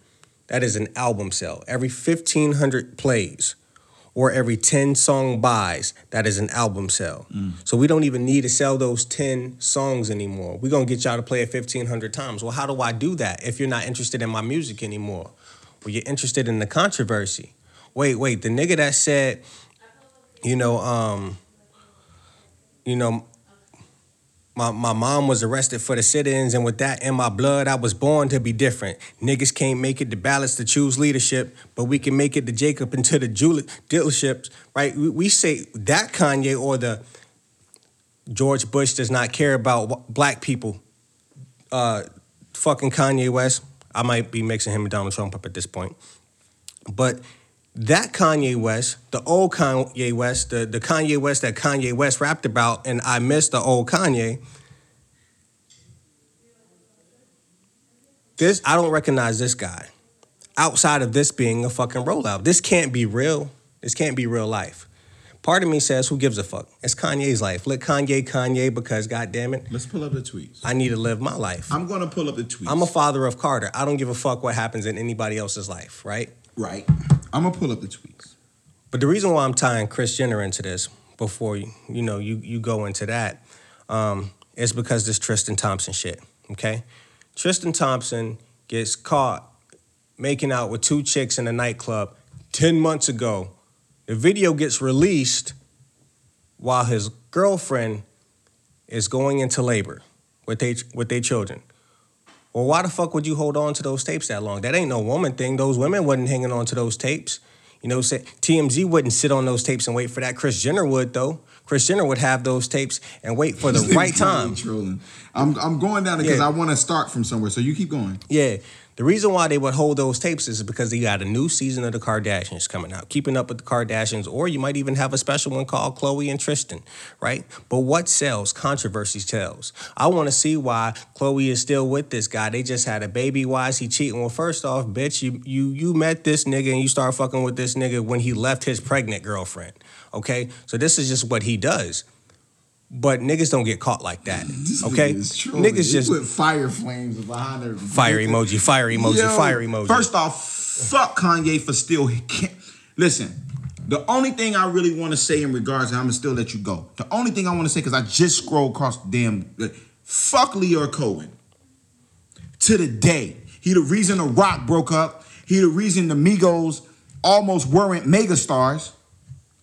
that is an album sale. Every 1,500 plays or every 10 song buys, that is an album sale. Mm. So we don't even need to sell those 10 songs anymore. We're to get y'all to play it 1,500 times. Well, how do I do that if you're not interested in my music anymore? Well, you're interested in the controversy. Wait, wait, the nigga that said, you know, um, you know, my, my mom was arrested for the sit-ins, and with that in my blood, I was born to be different. Niggas can't make it to ballots to choose leadership, but we can make it to Jacob into the jewel- dealerships, right? We, we say that Kanye or the George Bush does not care about black people. Uh, fucking Kanye West. I might be mixing him and Donald Trump up at this point, but that Kanye West, the old Kanye West, the, the Kanye West that Kanye West rapped about, and I miss the old Kanye. This I don't recognize this guy. Outside of this being a fucking rollout. This can't be real. This can't be real life. Part of me says, who gives a fuck? It's Kanye's life. Let Kanye Kanye because god damn it, Let's pull up the tweets. I need to live my life. I'm gonna pull up the tweets. I'm a father of Carter. I don't give a fuck what happens in anybody else's life, right? right. I'm gonna pull up the tweets. But the reason why I'm tying Kris Jenner into this before you you know you you go into that um, is because this Tristan Thompson shit. Okay, Tristan Thompson gets caught making out with two chicks in a nightclub ten months ago. The video gets released while his girlfriend is going into labor with they with their children. Well, why the fuck would you hold on to those tapes that long? That ain't no woman thing. Those women wasn't hanging on to those tapes. You know, TMZ wouldn't sit on those tapes and wait for that. Kris Jenner would though. Kris Jenner would have those tapes and wait for the right time. Trolling. I'm I'm going down because Yeah. I want to start from somewhere. So you keep going. Yeah. The reason why they would hold those tapes is because they got a new season of the Kardashians coming out, keeping up with the Kardashians, or you might even have a special one called Khloé and Tristan, right? But what sells? Controversy sells. I want to see why Khloé is still with this guy. They just had a baby. Why is he cheating? Well, first off, bitch, you you you met this nigga and you start fucking with this nigga when he left his pregnant girlfriend. Okay, so this is just what he does. But niggas don't get caught like that. This Okay, niggas just put fire flames behind their fire emoji, fire emoji, Yo, fire emoji. First off, fuck Kanye for still. Can't. Listen, the only thing I really want to say in regards, and I'm gonna still let you go. The only thing I want to say because I just scrolled across the damn. Fuck Lyor Cohen. To the day, he the reason the Roc broke up. He the reason the Migos almost weren't megastars.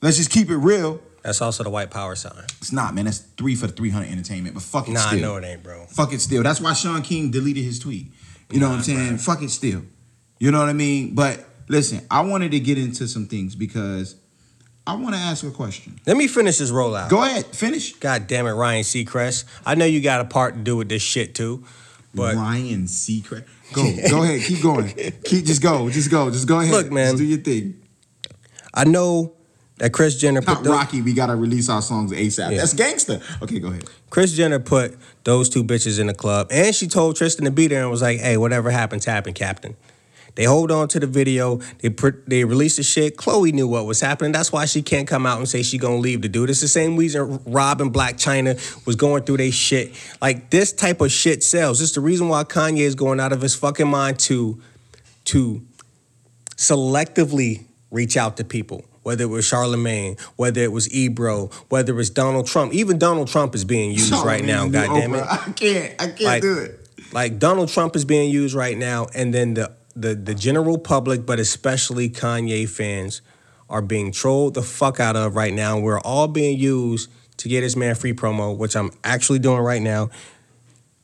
Let's just keep it real. That's also the white power sign. It's not, man. That's three for the 300 entertainment, but fuck it Nah, still. I know it ain't, bro. Fuck it still. That's why Shaun King deleted his tweet. You know what I'm saying? Fuck it still. You know what I mean? But listen, I wanted to get into some things because I want to ask a question. Let me finish this rollout. Go ahead, finish. God damn it, Ryan Seacrest. I know you got a part to do with this shit too, but Ryan Seacrest. Go, go ahead, keep going. Keep just go, just go, just go ahead. Look, man. just do your thing. I know that Kris Jenner Not put those, Rocky. We gotta release our songs ASAP. Yeah. That's gangster. Okay, go ahead. Kris Jenner put those two bitches in the club, and she told Tristan to be there and was like, "Hey, whatever happens, happen, Captain." They hold on to the video. They pr- they released the shit. Khloé knew what was happening. That's why she can't come out and say she gonna leave the dude. It's the same reason Rob and Blac Chyna was going through their shit. Like this type of shit sells. It's the reason why Kanye is going out of his fucking mind to to selectively reach out to people. Whether it was Charlemagne, whether it was Ebro, whether it was Donald Trump, even Donald Trump is being used right now. God damn it! I can't. I can't Like- do it. Like Donald Trump is being used right now, and then the the the general public, but especially Kanye fans, are being trolled the fuck out of right now. We're all being used to get his man free promo, which I'm actually doing right now,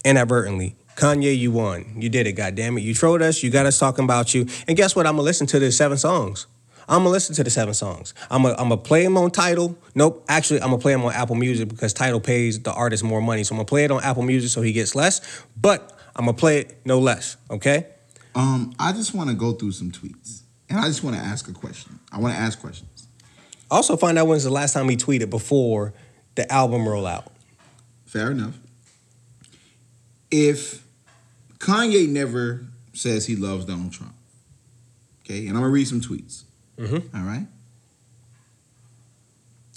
inadvertently. Kanye, you won. You did it. God damn it! You trolled us. You got us talking about you. And guess what? I'm gonna listen to the seven songs. I'm gonna listen to the seven songs. I'm gonna, I'm gonna play them on Tidal. Nope, actually, I'm gonna play them on Apple Music because Tidal pays the artist more money. So I'm gonna play it on Apple Music so he gets less. But I'm gonna play it no less. Okay? Um, I just want to go through some tweets, and I just want to ask a question. I want to ask questions. Also, find out when's the last time he tweeted before the album rollout. Fair enough. If Kanye never says he loves Donald Trump, okay, and I'm gonna read some tweets. Mhm. All right.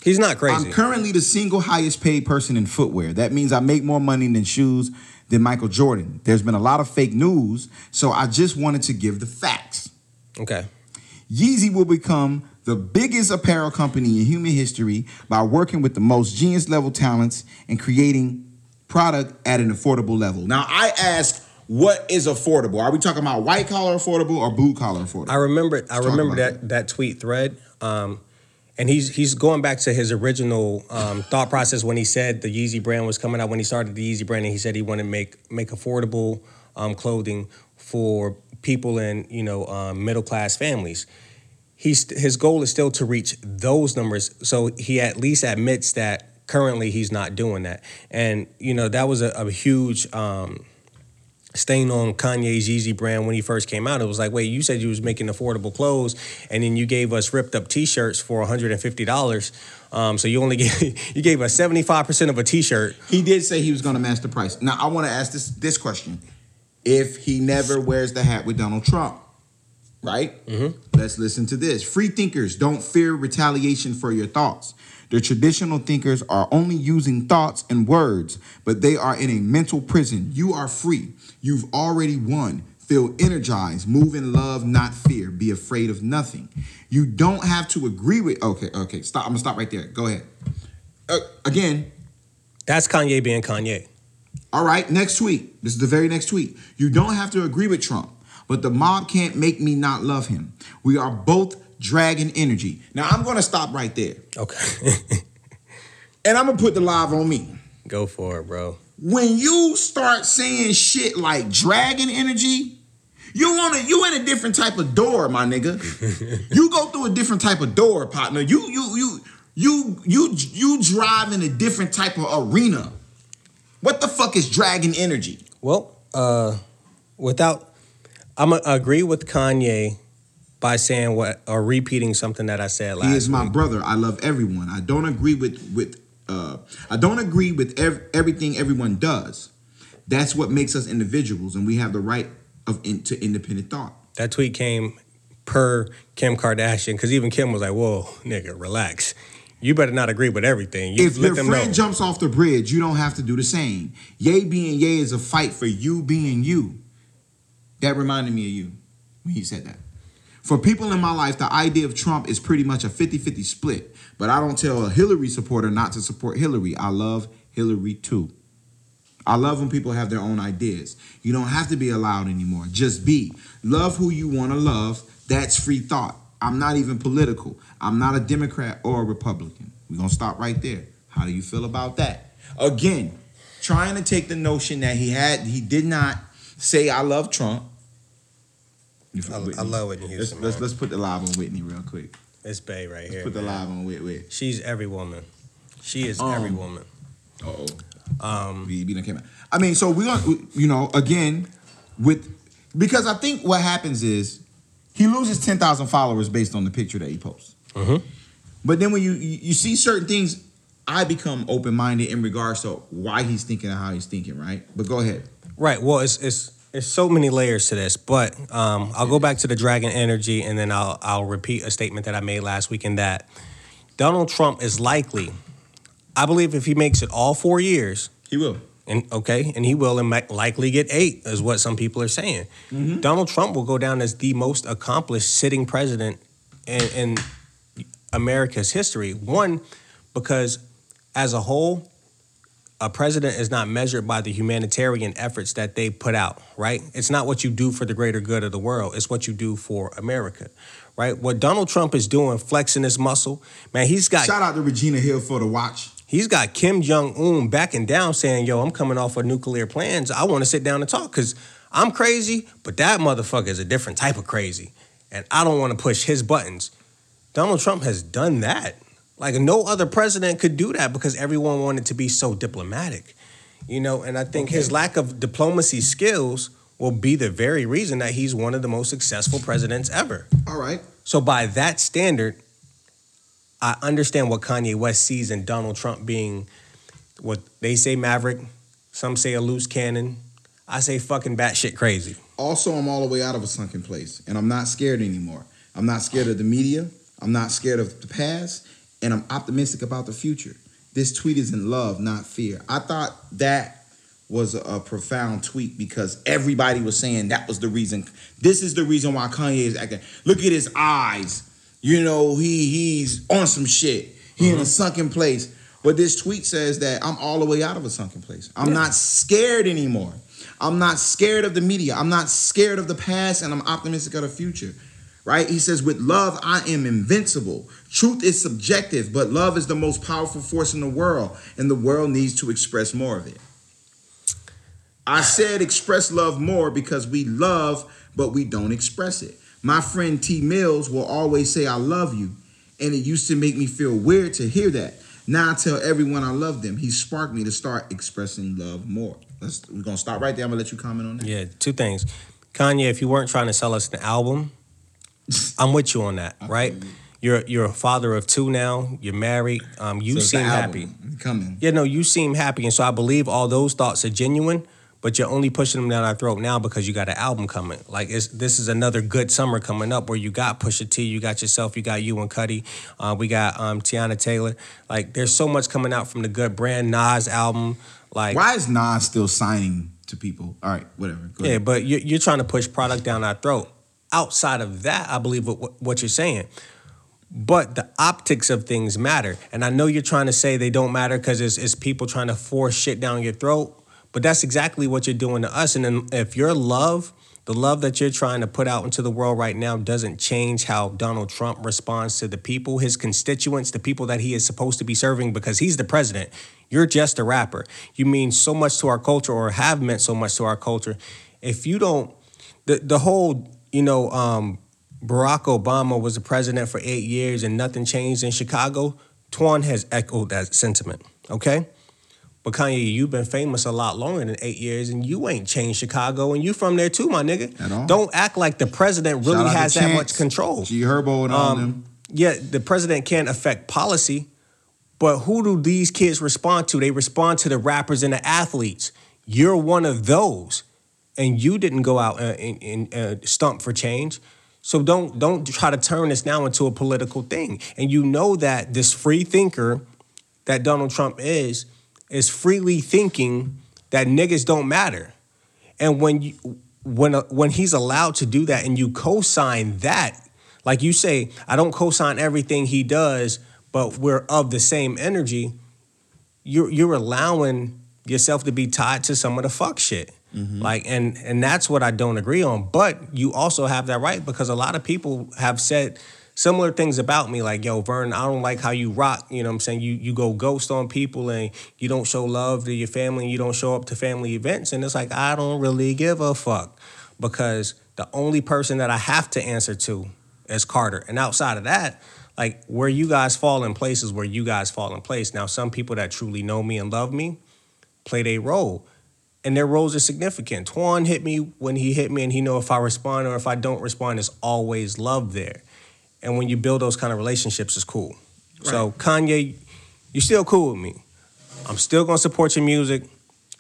He's not crazy. I'm currently the single highest paid person in footwear. That means I make more money than shoes than Michael Jordan. There's been a lot of fake news, so I just wanted to give the facts. okay. Yeezy will become the biggest apparel company in human history by working with the most genius level talents and creating product at an affordable level. Now, I ask, what is affordable? Are we talking about white collar affordable or blue collar affordable? I remember. I talk remember about that, that tweet thread. Um, and he's he's going back to his original um, thought process when he said the Yeezy brand was coming out. When he started the Yeezy brand, and he said he wanted to make make affordable um, clothing for people in you know um, middle class families. He's his goal is still to reach those numbers. So he at least admits that currently he's not doing that. And you know that was a, a huge. Um, stain on Kanye's Yeezy brand when he first came out. It was like, wait, you said you was making affordable clothes, and then you gave us ripped up T-shirts for one hundred and fifty dollars. Um, so you only gave you gave us seventy five percent of a T-shirt. He did say he was going to match the price. Now, I want to ask this this question: If he never wears the hat with Donald Trump, right? Mm-hmm. Let's listen to this. Free thinkers don't fear retaliation for your thoughts. The traditional thinkers are only using thoughts and words, but they are in a mental prison. You are free. You've already won. Feel energized. Move in love, not fear. Be afraid of nothing. You don't have to agree with. Okay, okay. Stop. I'm gonna stop right there. Go ahead. Uh, again, That's Kanye being Kanye. all right, next tweet. This is the very next tweet. You don't have to agree with Trump, but the mob can't make me not love him. We are both dragon energy. Now I'm gonna stop right there. Okay, And I'm gonna put the live on me. go for it, bro. When you start saying shit like dragon energy, you want to you in a different type of door, my nigga. you go through a different type of door, partner. You you you you you you drive in a different type of arena. What the fuck is dragon energy? Well, uh, without, I'm gonna agree with Kanye by saying what or repeating something that I said last. He is my week. brother. I love everyone. I don't agree with with uh I don't agree with ev- everything everyone does. That's what makes us individuals, and we have the right of in, to independent thought. That tweet came per Kim Kardashian because even Kim was like, "Whoa, nigga, relax. You better not agree with everything. You if your friend know." jumps off the bridge, you don't have to do the same. Yay being yay is a fight for you being you. That reminded me of you when he said that. For people in my life, the idea of Trump is pretty much a 50 50 split. But I don't tell a Hillary supporter not to support Hillary. I love Hillary too. I love when people have their own ideas. You don't have to be allowed anymore. Just be. Love who you want to love. That's free thought. I'm not even political. I'm not a Democrat or a Republican. We're going to stop right there. How do you feel about that? Again, trying to take the notion that he had, he did not say, I love Trump. You feel I- Whitney? I love Whitney Let's, Houston, let's, let's put the live on Whitney real quick. It's Bay right here. Put the man. live on Whitney. She's every woman. She is Um, every woman. Uh-oh. Um, we, we done came out. I mean, so we're gonna, you know, again, with because I think what happens is he loses ten thousand followers based on the picture that he posts. Mhm. But then when you you you see certain things, I become open minded in regards to why he's thinking and how he's thinking. Right? But go ahead. Right. Well, it's it's it's so many layers to this, but um, I'll go back to the dragon energy, and then I'll I'll repeat a statement that I made last week in that Donald Trump is likely. I believe if he makes it all four years, He will. and okay, and he will, and might likely get eight, is what some people are saying. Mm-hmm. Donald Trump will go down as the most accomplished sitting president in, in America's history. One, because as a whole, a president is not measured by the humanitarian efforts that they put out, right? It's not what you do for the greater good of the world, it's what you do for America, right? What Donald Trump is doing, flexing his muscle, man, he's got Shout out to Regina Hill for the watch. he's got Kim Jong Un backing down, saying, "Yo, I'm coming off of nuclear plans. I want to sit down and talk because I'm crazy, but that motherfucker is a different type of crazy, and I don't want to push his buttons." Donald Trump has done that. Like no other president could do that because everyone wanted to be so diplomatic, you know. And I think his lack of diplomacy skills will be the very reason that he's one of the most successful presidents ever. All right. So by that standard, I understand what Kanye West sees in Donald Trump being what they say maverick, some say a loose cannon. I say fucking batshit crazy. Also, I'm all the way out of a sunken place, and I'm not scared anymore. I'm not scared of the media. I'm not scared of the past, and I'm optimistic about the future. This tweet is in love, not fear. I thought that was a, profound tweet because everybody was saying that was the reason. This is the reason why Kanye is acting. Look at his eyes. You know, he he's on some shit. He in a uh-huh. sunken place. But this tweet says that I'm all the way out of a sunken place. I'm not scared anymore. I'm not scared of the media. I'm not scared of the past, and I'm optimistic of the future. Right? He says, with love, I am invincible. Truth is subjective, but love is the most powerful force in the world, and the world needs to express more of it. I said express love more because we love, but we don't express it. My friend T Mills will always say, I love you. And it used to make me feel weird to hear that. Now I tell everyone I love them. He sparked me to start expressing love more. Let's, we're going to stop right there. I'm going to let you comment on that. Yeah, two things. Kanye, if you weren't trying to sell us an album, I'm with you on that, right? You're you're a father of two now. You're married. Um, you So seem happy. Coming. Yeah, no, you seem happy, and so I believe all those thoughts are genuine. But you're only pushing them down our throat now because you got an album coming. Like it's, this is another good summer coming up where you got Pusha T, you got yourself, you got you and Cudi, uh, we got um, Teyana Taylor. Like there's so much coming out from the good brand Nas album. Like Why is Nas still signing to people? All right, whatever. Go yeah, but you're, you're trying to push product down our throat. Outside of that, I believe what, what you're saying. But the optics of things matter. And I know you're trying to say they don't matter because it's, it's people trying to force shit down your throat. But that's exactly what you're doing to us. And if your love, the love that you're trying to put out into the world right now, doesn't change how Donald Trump responds to the people, his constituents, the people that he is supposed to be serving because he's the president. You're just a rapper. You mean so much to our culture or have meant so much to our culture. If you don't, the, the whole, you know, um, Barack Obama was the president for eight years and nothing changed in Chicago. Twan has echoed that sentiment, okay? But Kanye, you've been famous a lot longer than eight years, and you ain't changed Chicago, and you from there too, my nigga. At all. Don't act like the president really has that Chance, much control. G Herbo and all Um, them. Yeah, the president can't affect policy, but who do these kids respond to? They respond to the rappers and the athletes. You're one of those, and you didn't go out uh, and, and uh, stump for change. So don't don't try to turn this now into a political thing. And you know that this free thinker that Donald Trump is is freely thinking that niggas don't matter. And when you when uh, when he's allowed to do that and you co-sign that, like you say, I don't co-sign everything he does, but we're of the same energy, you're you're allowing yourself to be tied to some of the fuck shit. Mm-hmm. Like and and that's what I don't agree on. But you also have that right because a lot of people have said similar things about me, like, yo, Vern, I don't like how you rock. You know what I'm saying? You you go ghost on people and you don't show love to your family and you don't show up to family events. And it's like, I don't really give a fuck. Because the only person that I have to answer to is Carter. And outside of that, like where you guys fall in place is where you guys fall in place. Now, some people that truly know me and love me play their role. And their roles are significant. Twan hit me when he hit me, and he know if I respond or if I don't respond, there's always love there. And when you build those kind of relationships, it's cool. So Kanye, you're still cool with me. I'm still gonna support your music.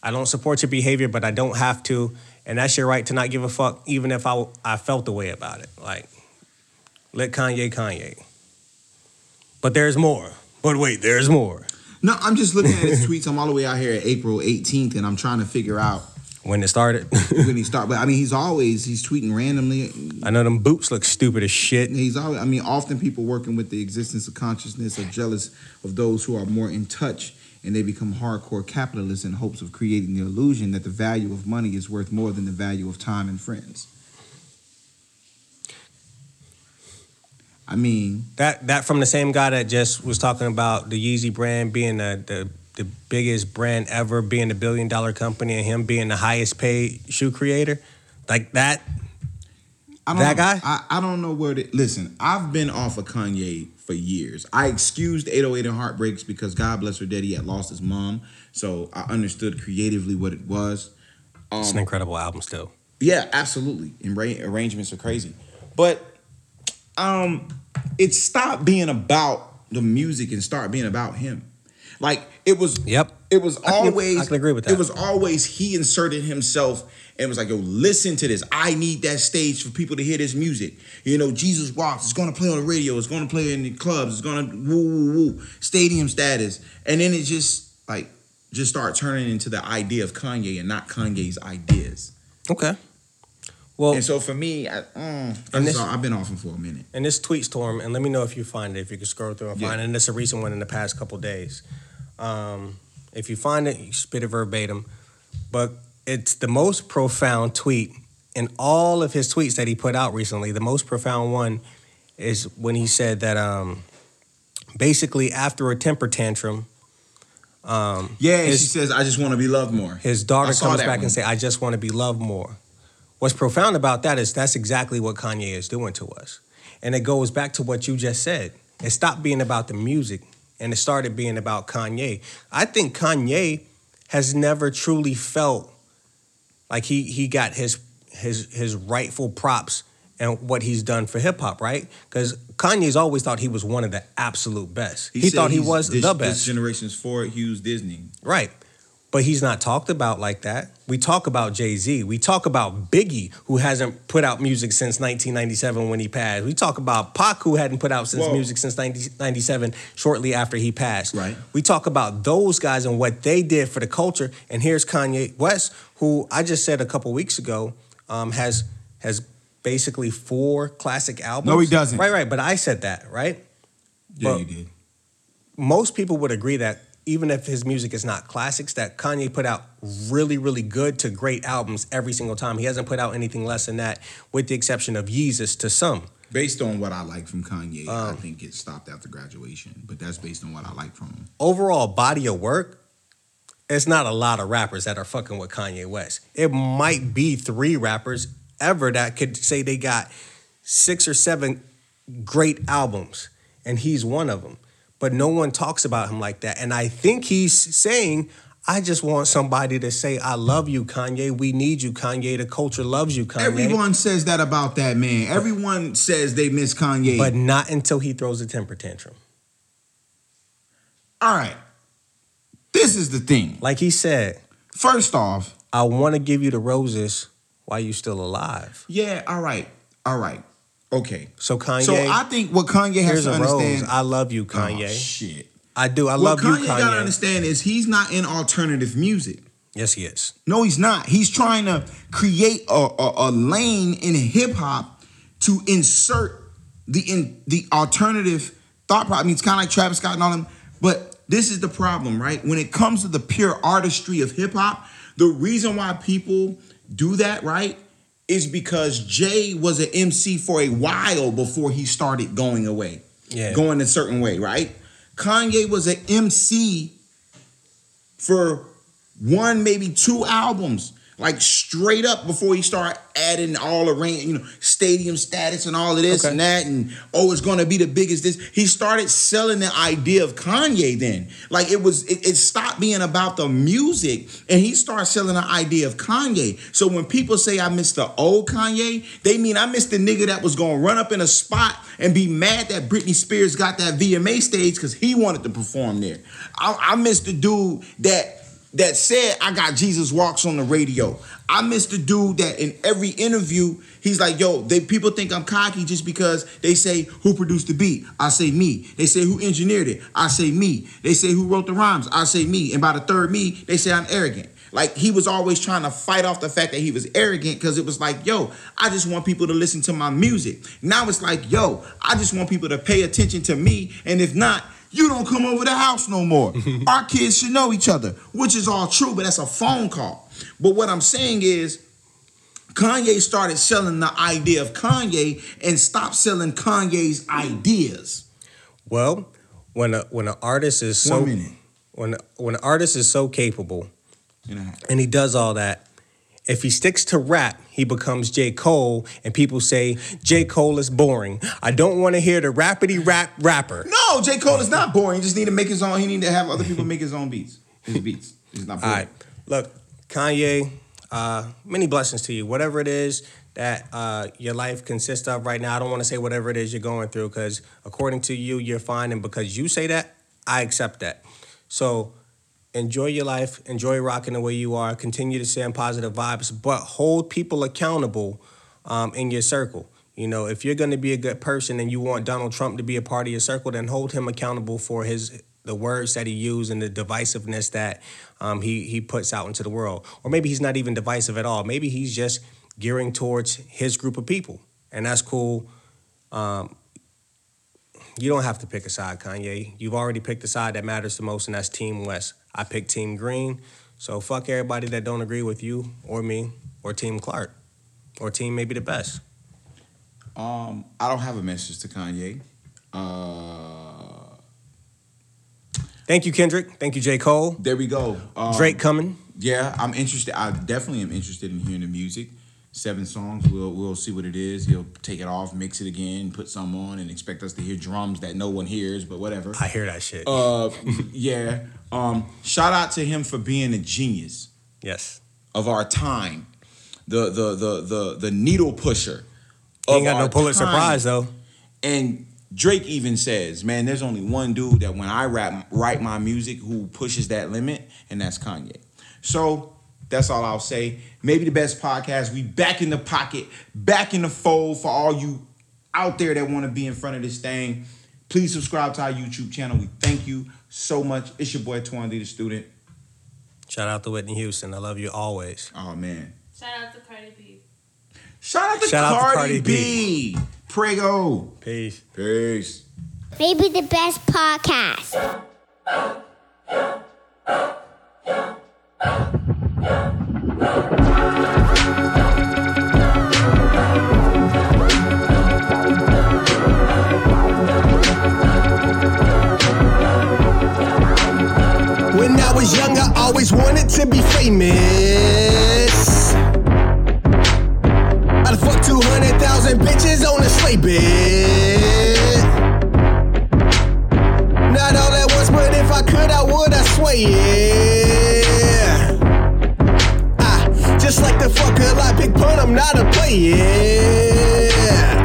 I don't support your behavior, but I don't have to. And that's your right to not give a fuck, even if I I felt the way about it. Like, let Kanye Kanye. But there's more. But wait, there's more. No, I'm just looking at his tweets. I'm all the way out here at April 18th, and I'm trying to figure out when it started. when he started, But I mean, he's always he's tweeting randomly. I know them boots look stupid as shit. He's always. I mean, often people working with the existence of consciousness are jealous of those who are more in touch, and they become hardcore capitalists in hopes of creating the illusion that the value of money is worth more than the value of time and friends. I mean, That that from the same guy that just was talking about the Yeezy brand being the the, the biggest brand ever, being a billion dollar company, and him being the highest paid shoe creator. Like that. I don't That know, guy? I, I don't know where to listen. I've been off of Kanye for years. I excused 808 and Heartbreaks because God bless her daddy had lost his mom. So I understood creatively what it was. It's an um, incredible album still. Yeah, absolutely. And arrangements are crazy. But um it stopped being about the music and start being about him. Like it was Yep. it was can- always I can agree with that. It was always he inserted himself and was like, yo, listen to this. I need that stage for people to hear this music. You know, Jesus Walks, it's gonna play on the radio, it's gonna play in the clubs, it's gonna woo woo woo, stadium status. And then it just like just start turning into the idea of Kanye and not Kanye's ideas. Okay. Well, And so for me, I, mm, and this, I've been off him for a minute. and this tweet storm, and let me know if you find it, if you can scroll through and Yeah. find it. And it's a recent one in the past couple days. Um, if you find it, you spit it verbatim. But it's the most profound tweet in all of his tweets that he put out recently. The most profound one is when he said that um, basically after a temper tantrum, um, Yeah, his- she says, "I just want to be loved more." his daughter comes back one. and say, "I just want to be loved more." What's profound about that is that's exactly what Kanye is doing to us, and it goes back to what you just said. It stopped being about the music, and it started being about Kanye. I think Kanye has never truly felt like he he got his his his rightful props and what he's done for hip hop, right? Because Kanye's always thought he was one of the absolute best. He, said thought he was this, the This best. generation's Ford Hughes Disney. Right. But he's not talked about like that. We talk about Jay Z. We talk about Biggie, who hasn't put out music since 1997 when he passed. We talk about Pac, who hadn't put out since Whoa. music since 1997, shortly after he passed. Right. We talk about those guys and what they did for the culture. And here's Kanye West, who I just said a couple weeks ago um, has has basically four classic albums. No, he doesn't. Right, right. But I said that, right? Yeah, But- you did. most people would agree that even if his music is not classics, that Kanye put out really, really good to great albums every single time. He hasn't put out anything less than that, with the exception of Yeezus to some. Based on what I like from Kanye, I Um, think it stopped after graduation. But that's based on what I like from him. Overall body of work, it's not a lot of rappers that are fucking with Kanye West. It might be three rappers ever that could say they got six or seven great albums, and he's one of them. But no one talks about him like that. And I think he's saying, I just want somebody to say, I love you, Kanye. We need you, Kanye. The culture loves you, Kanye. Everyone says that about that man. Everyone says they miss Kanye. But not until he throws a temper tantrum. all right, this is the thing. Like he said, First off, I want to give you the roses while you're still alive. yeah, all right, all right, okay. So Kanye, So I think what Kanye has to a rose. understand. I love you, oh, Kanye. Oh, shit. I do. I what love Kanye you, gotta understand is he's not in alternative music. Yes, he is. No, he's not. He's trying to create a, a, a lane in hip hop to insert the in the alternative thought problem. I mean, it's kind of like Travis Scott and all them. But this is the problem, right? When it comes to the pure artistry of hip hop, the reason why people do that, right, is because Jay was an MC for a while before he started going away, Yeah. going a certain way, right? Kanye was an MC for one, maybe two albums, like straight up before he started adding all around, you know, stadium status and all of this Okay. and that, and oh, it's gonna be the biggest. This he started selling the idea of Kanye. Then, like it was, it, it stopped being about the music, and he started selling the idea of Kanye. So when people say I miss the old Kanye, they mean I miss the nigga that was gonna run up in a spot and be mad that Britney Spears got that VMA stage because he wanted to perform there. I, I miss the dude that that said I got Jesus walks on the radio. I miss the dude that in every interview he's like, "Yo, they people think I'm cocky just because they say who produced the beat. I say me. They say who engineered it. I say me. They say who wrote the rhymes. I say me. And by the third me, they say I'm arrogant. Like he was always trying to fight off the fact that he was arrogant because it was like, yo, I just want people to listen to my music. Now it's like, yo, I just want people to pay attention to me. And if not, you don't come over the house no more. Our kids should know each other, which is all true, but that's a phone call. But what I'm saying is, Kanye started selling the idea of Kanye and stopped selling Kanye's ideas. Well, when a when an artist is so when when an artist is so capable You and he does all that, if he sticks to rap, he becomes J. Cole, and people say J. Cole is boring. I don't want to hear the rapidy rap rapper. no, J. Cole is not boring. He just need to make his own. He need to have other people make his own beats. His beats. He's not boring. right, look, Kanye. Uh, many blessings to you. Whatever it is that uh, your life consists of right now, I don't want to say whatever it is you're going through because according to you, you're fine, and because you say that, I accept that. So enjoy your life, enjoy rocking the way you are, continue to send positive vibes, but hold people accountable um, in your circle. You know, if you're going to be a good person and you want Donald Trump to be a part of your circle, then hold him accountable for his the words that he used and the divisiveness that um, he he puts out into the world. Or maybe he's not even divisive at all. Maybe he's just gearing towards his group of people, and that's cool. Um, you don't have to pick a side, Kanye. You've already picked the side that matters the most, and that's Team West. I picked Team Green, so fuck everybody that don't agree with you or me or Team Clark or Team maybe the best. Um, I don't have a message to Kanye. Uh, Thank you, Kendrick. Thank you, J. Cole. there we go. Um, Drake coming. Yeah, I'm interested. I definitely am interested in hearing the music. Seven songs. We'll we'll see what it is. He'll take it off, mix it again, put some on, and expect us to hear drums that no one hears. But whatever. I hear that shit. Uh, yeah. Um, shout out to him for being a genius yes. of our time. The the the the the needle pusher. He ain't got no Pulitzer. Prize though. And Drake even says, "Man, there's only one dude that when I rap write my music who pushes that limit, and that's Kanye." So that's all I'll say. Maybe the best podcast. We back in the pocket, back in the fold for all you out there that want to be in front of this thing. Please subscribe to our YouTube channel. We thank you so much. It's your boy Twan D, the student. Shout out to Whitney Houston. I love you always. Oh man. Shout out to Cardi B. Shout out to, Shout out to Cardi, Cardi B. Prego. Peace. Peace. Maybe the best podcast. When I was young, I always wanted to be famous. I'd fuck 200,000 bitches on a sleigh bed. Not all at once, but if I could, I would, I swear, yeah. Just like the fuck a lot, big pun, I'm not a player.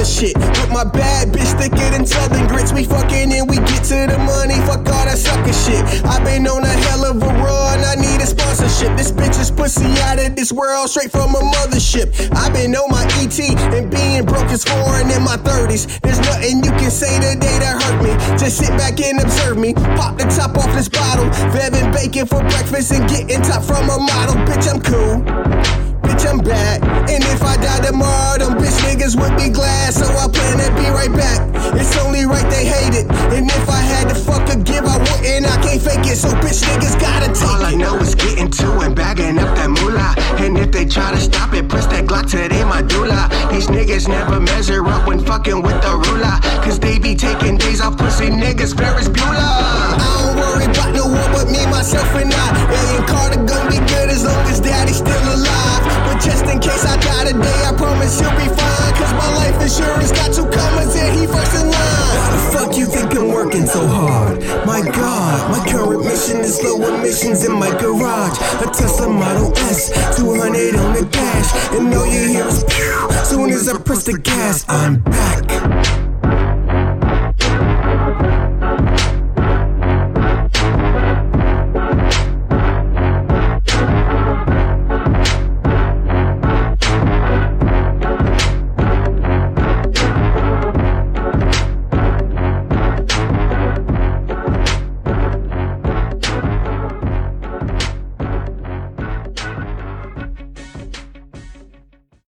Shit. With my bad bitch thicker than southern grits. We fucking and we get to the money. Fuck all that sucker shit. I've been on a hell of a run. I need a sponsorship. This bitch is pussy out of this world, straight from a mothership. I've been on my ET and being broke is foreign in my 30s. There's nothing you can say today that hurt me. Just sit back and observe me. Pop the top off this bottle. Kevin Bacon for breakfast and getting top from a model. Bitch, I'm cool bitch, I'm back. And if I die tomorrow, them bitch niggas would be glad. So I plan to be right back. It's only right they hate it. And if I had to fuck a give, I wouldn't. I can't fake it. So bitch niggas gotta take All I it. know is getting to and bagging up that moolah. And if they try to stop it, press that Glock to they medulla. These niggas never measure up when fucking with the ruler. Cause they be taking days off pussy niggas, Ferris Bueller. I don't worry about no one but me, myself, and I. Alien Carter gon' be good as long as daddy's still alive. Just in case I die today, I promise you'll be fine. Cause my life insurance got two commas and he first in line. Why the fuck you think I'm working so hard? My god, my current mission is low emissions in my garage. A Tesla Model S, 200 on the dash. And all you hear is pew. Soon as I press the gas, I'm back.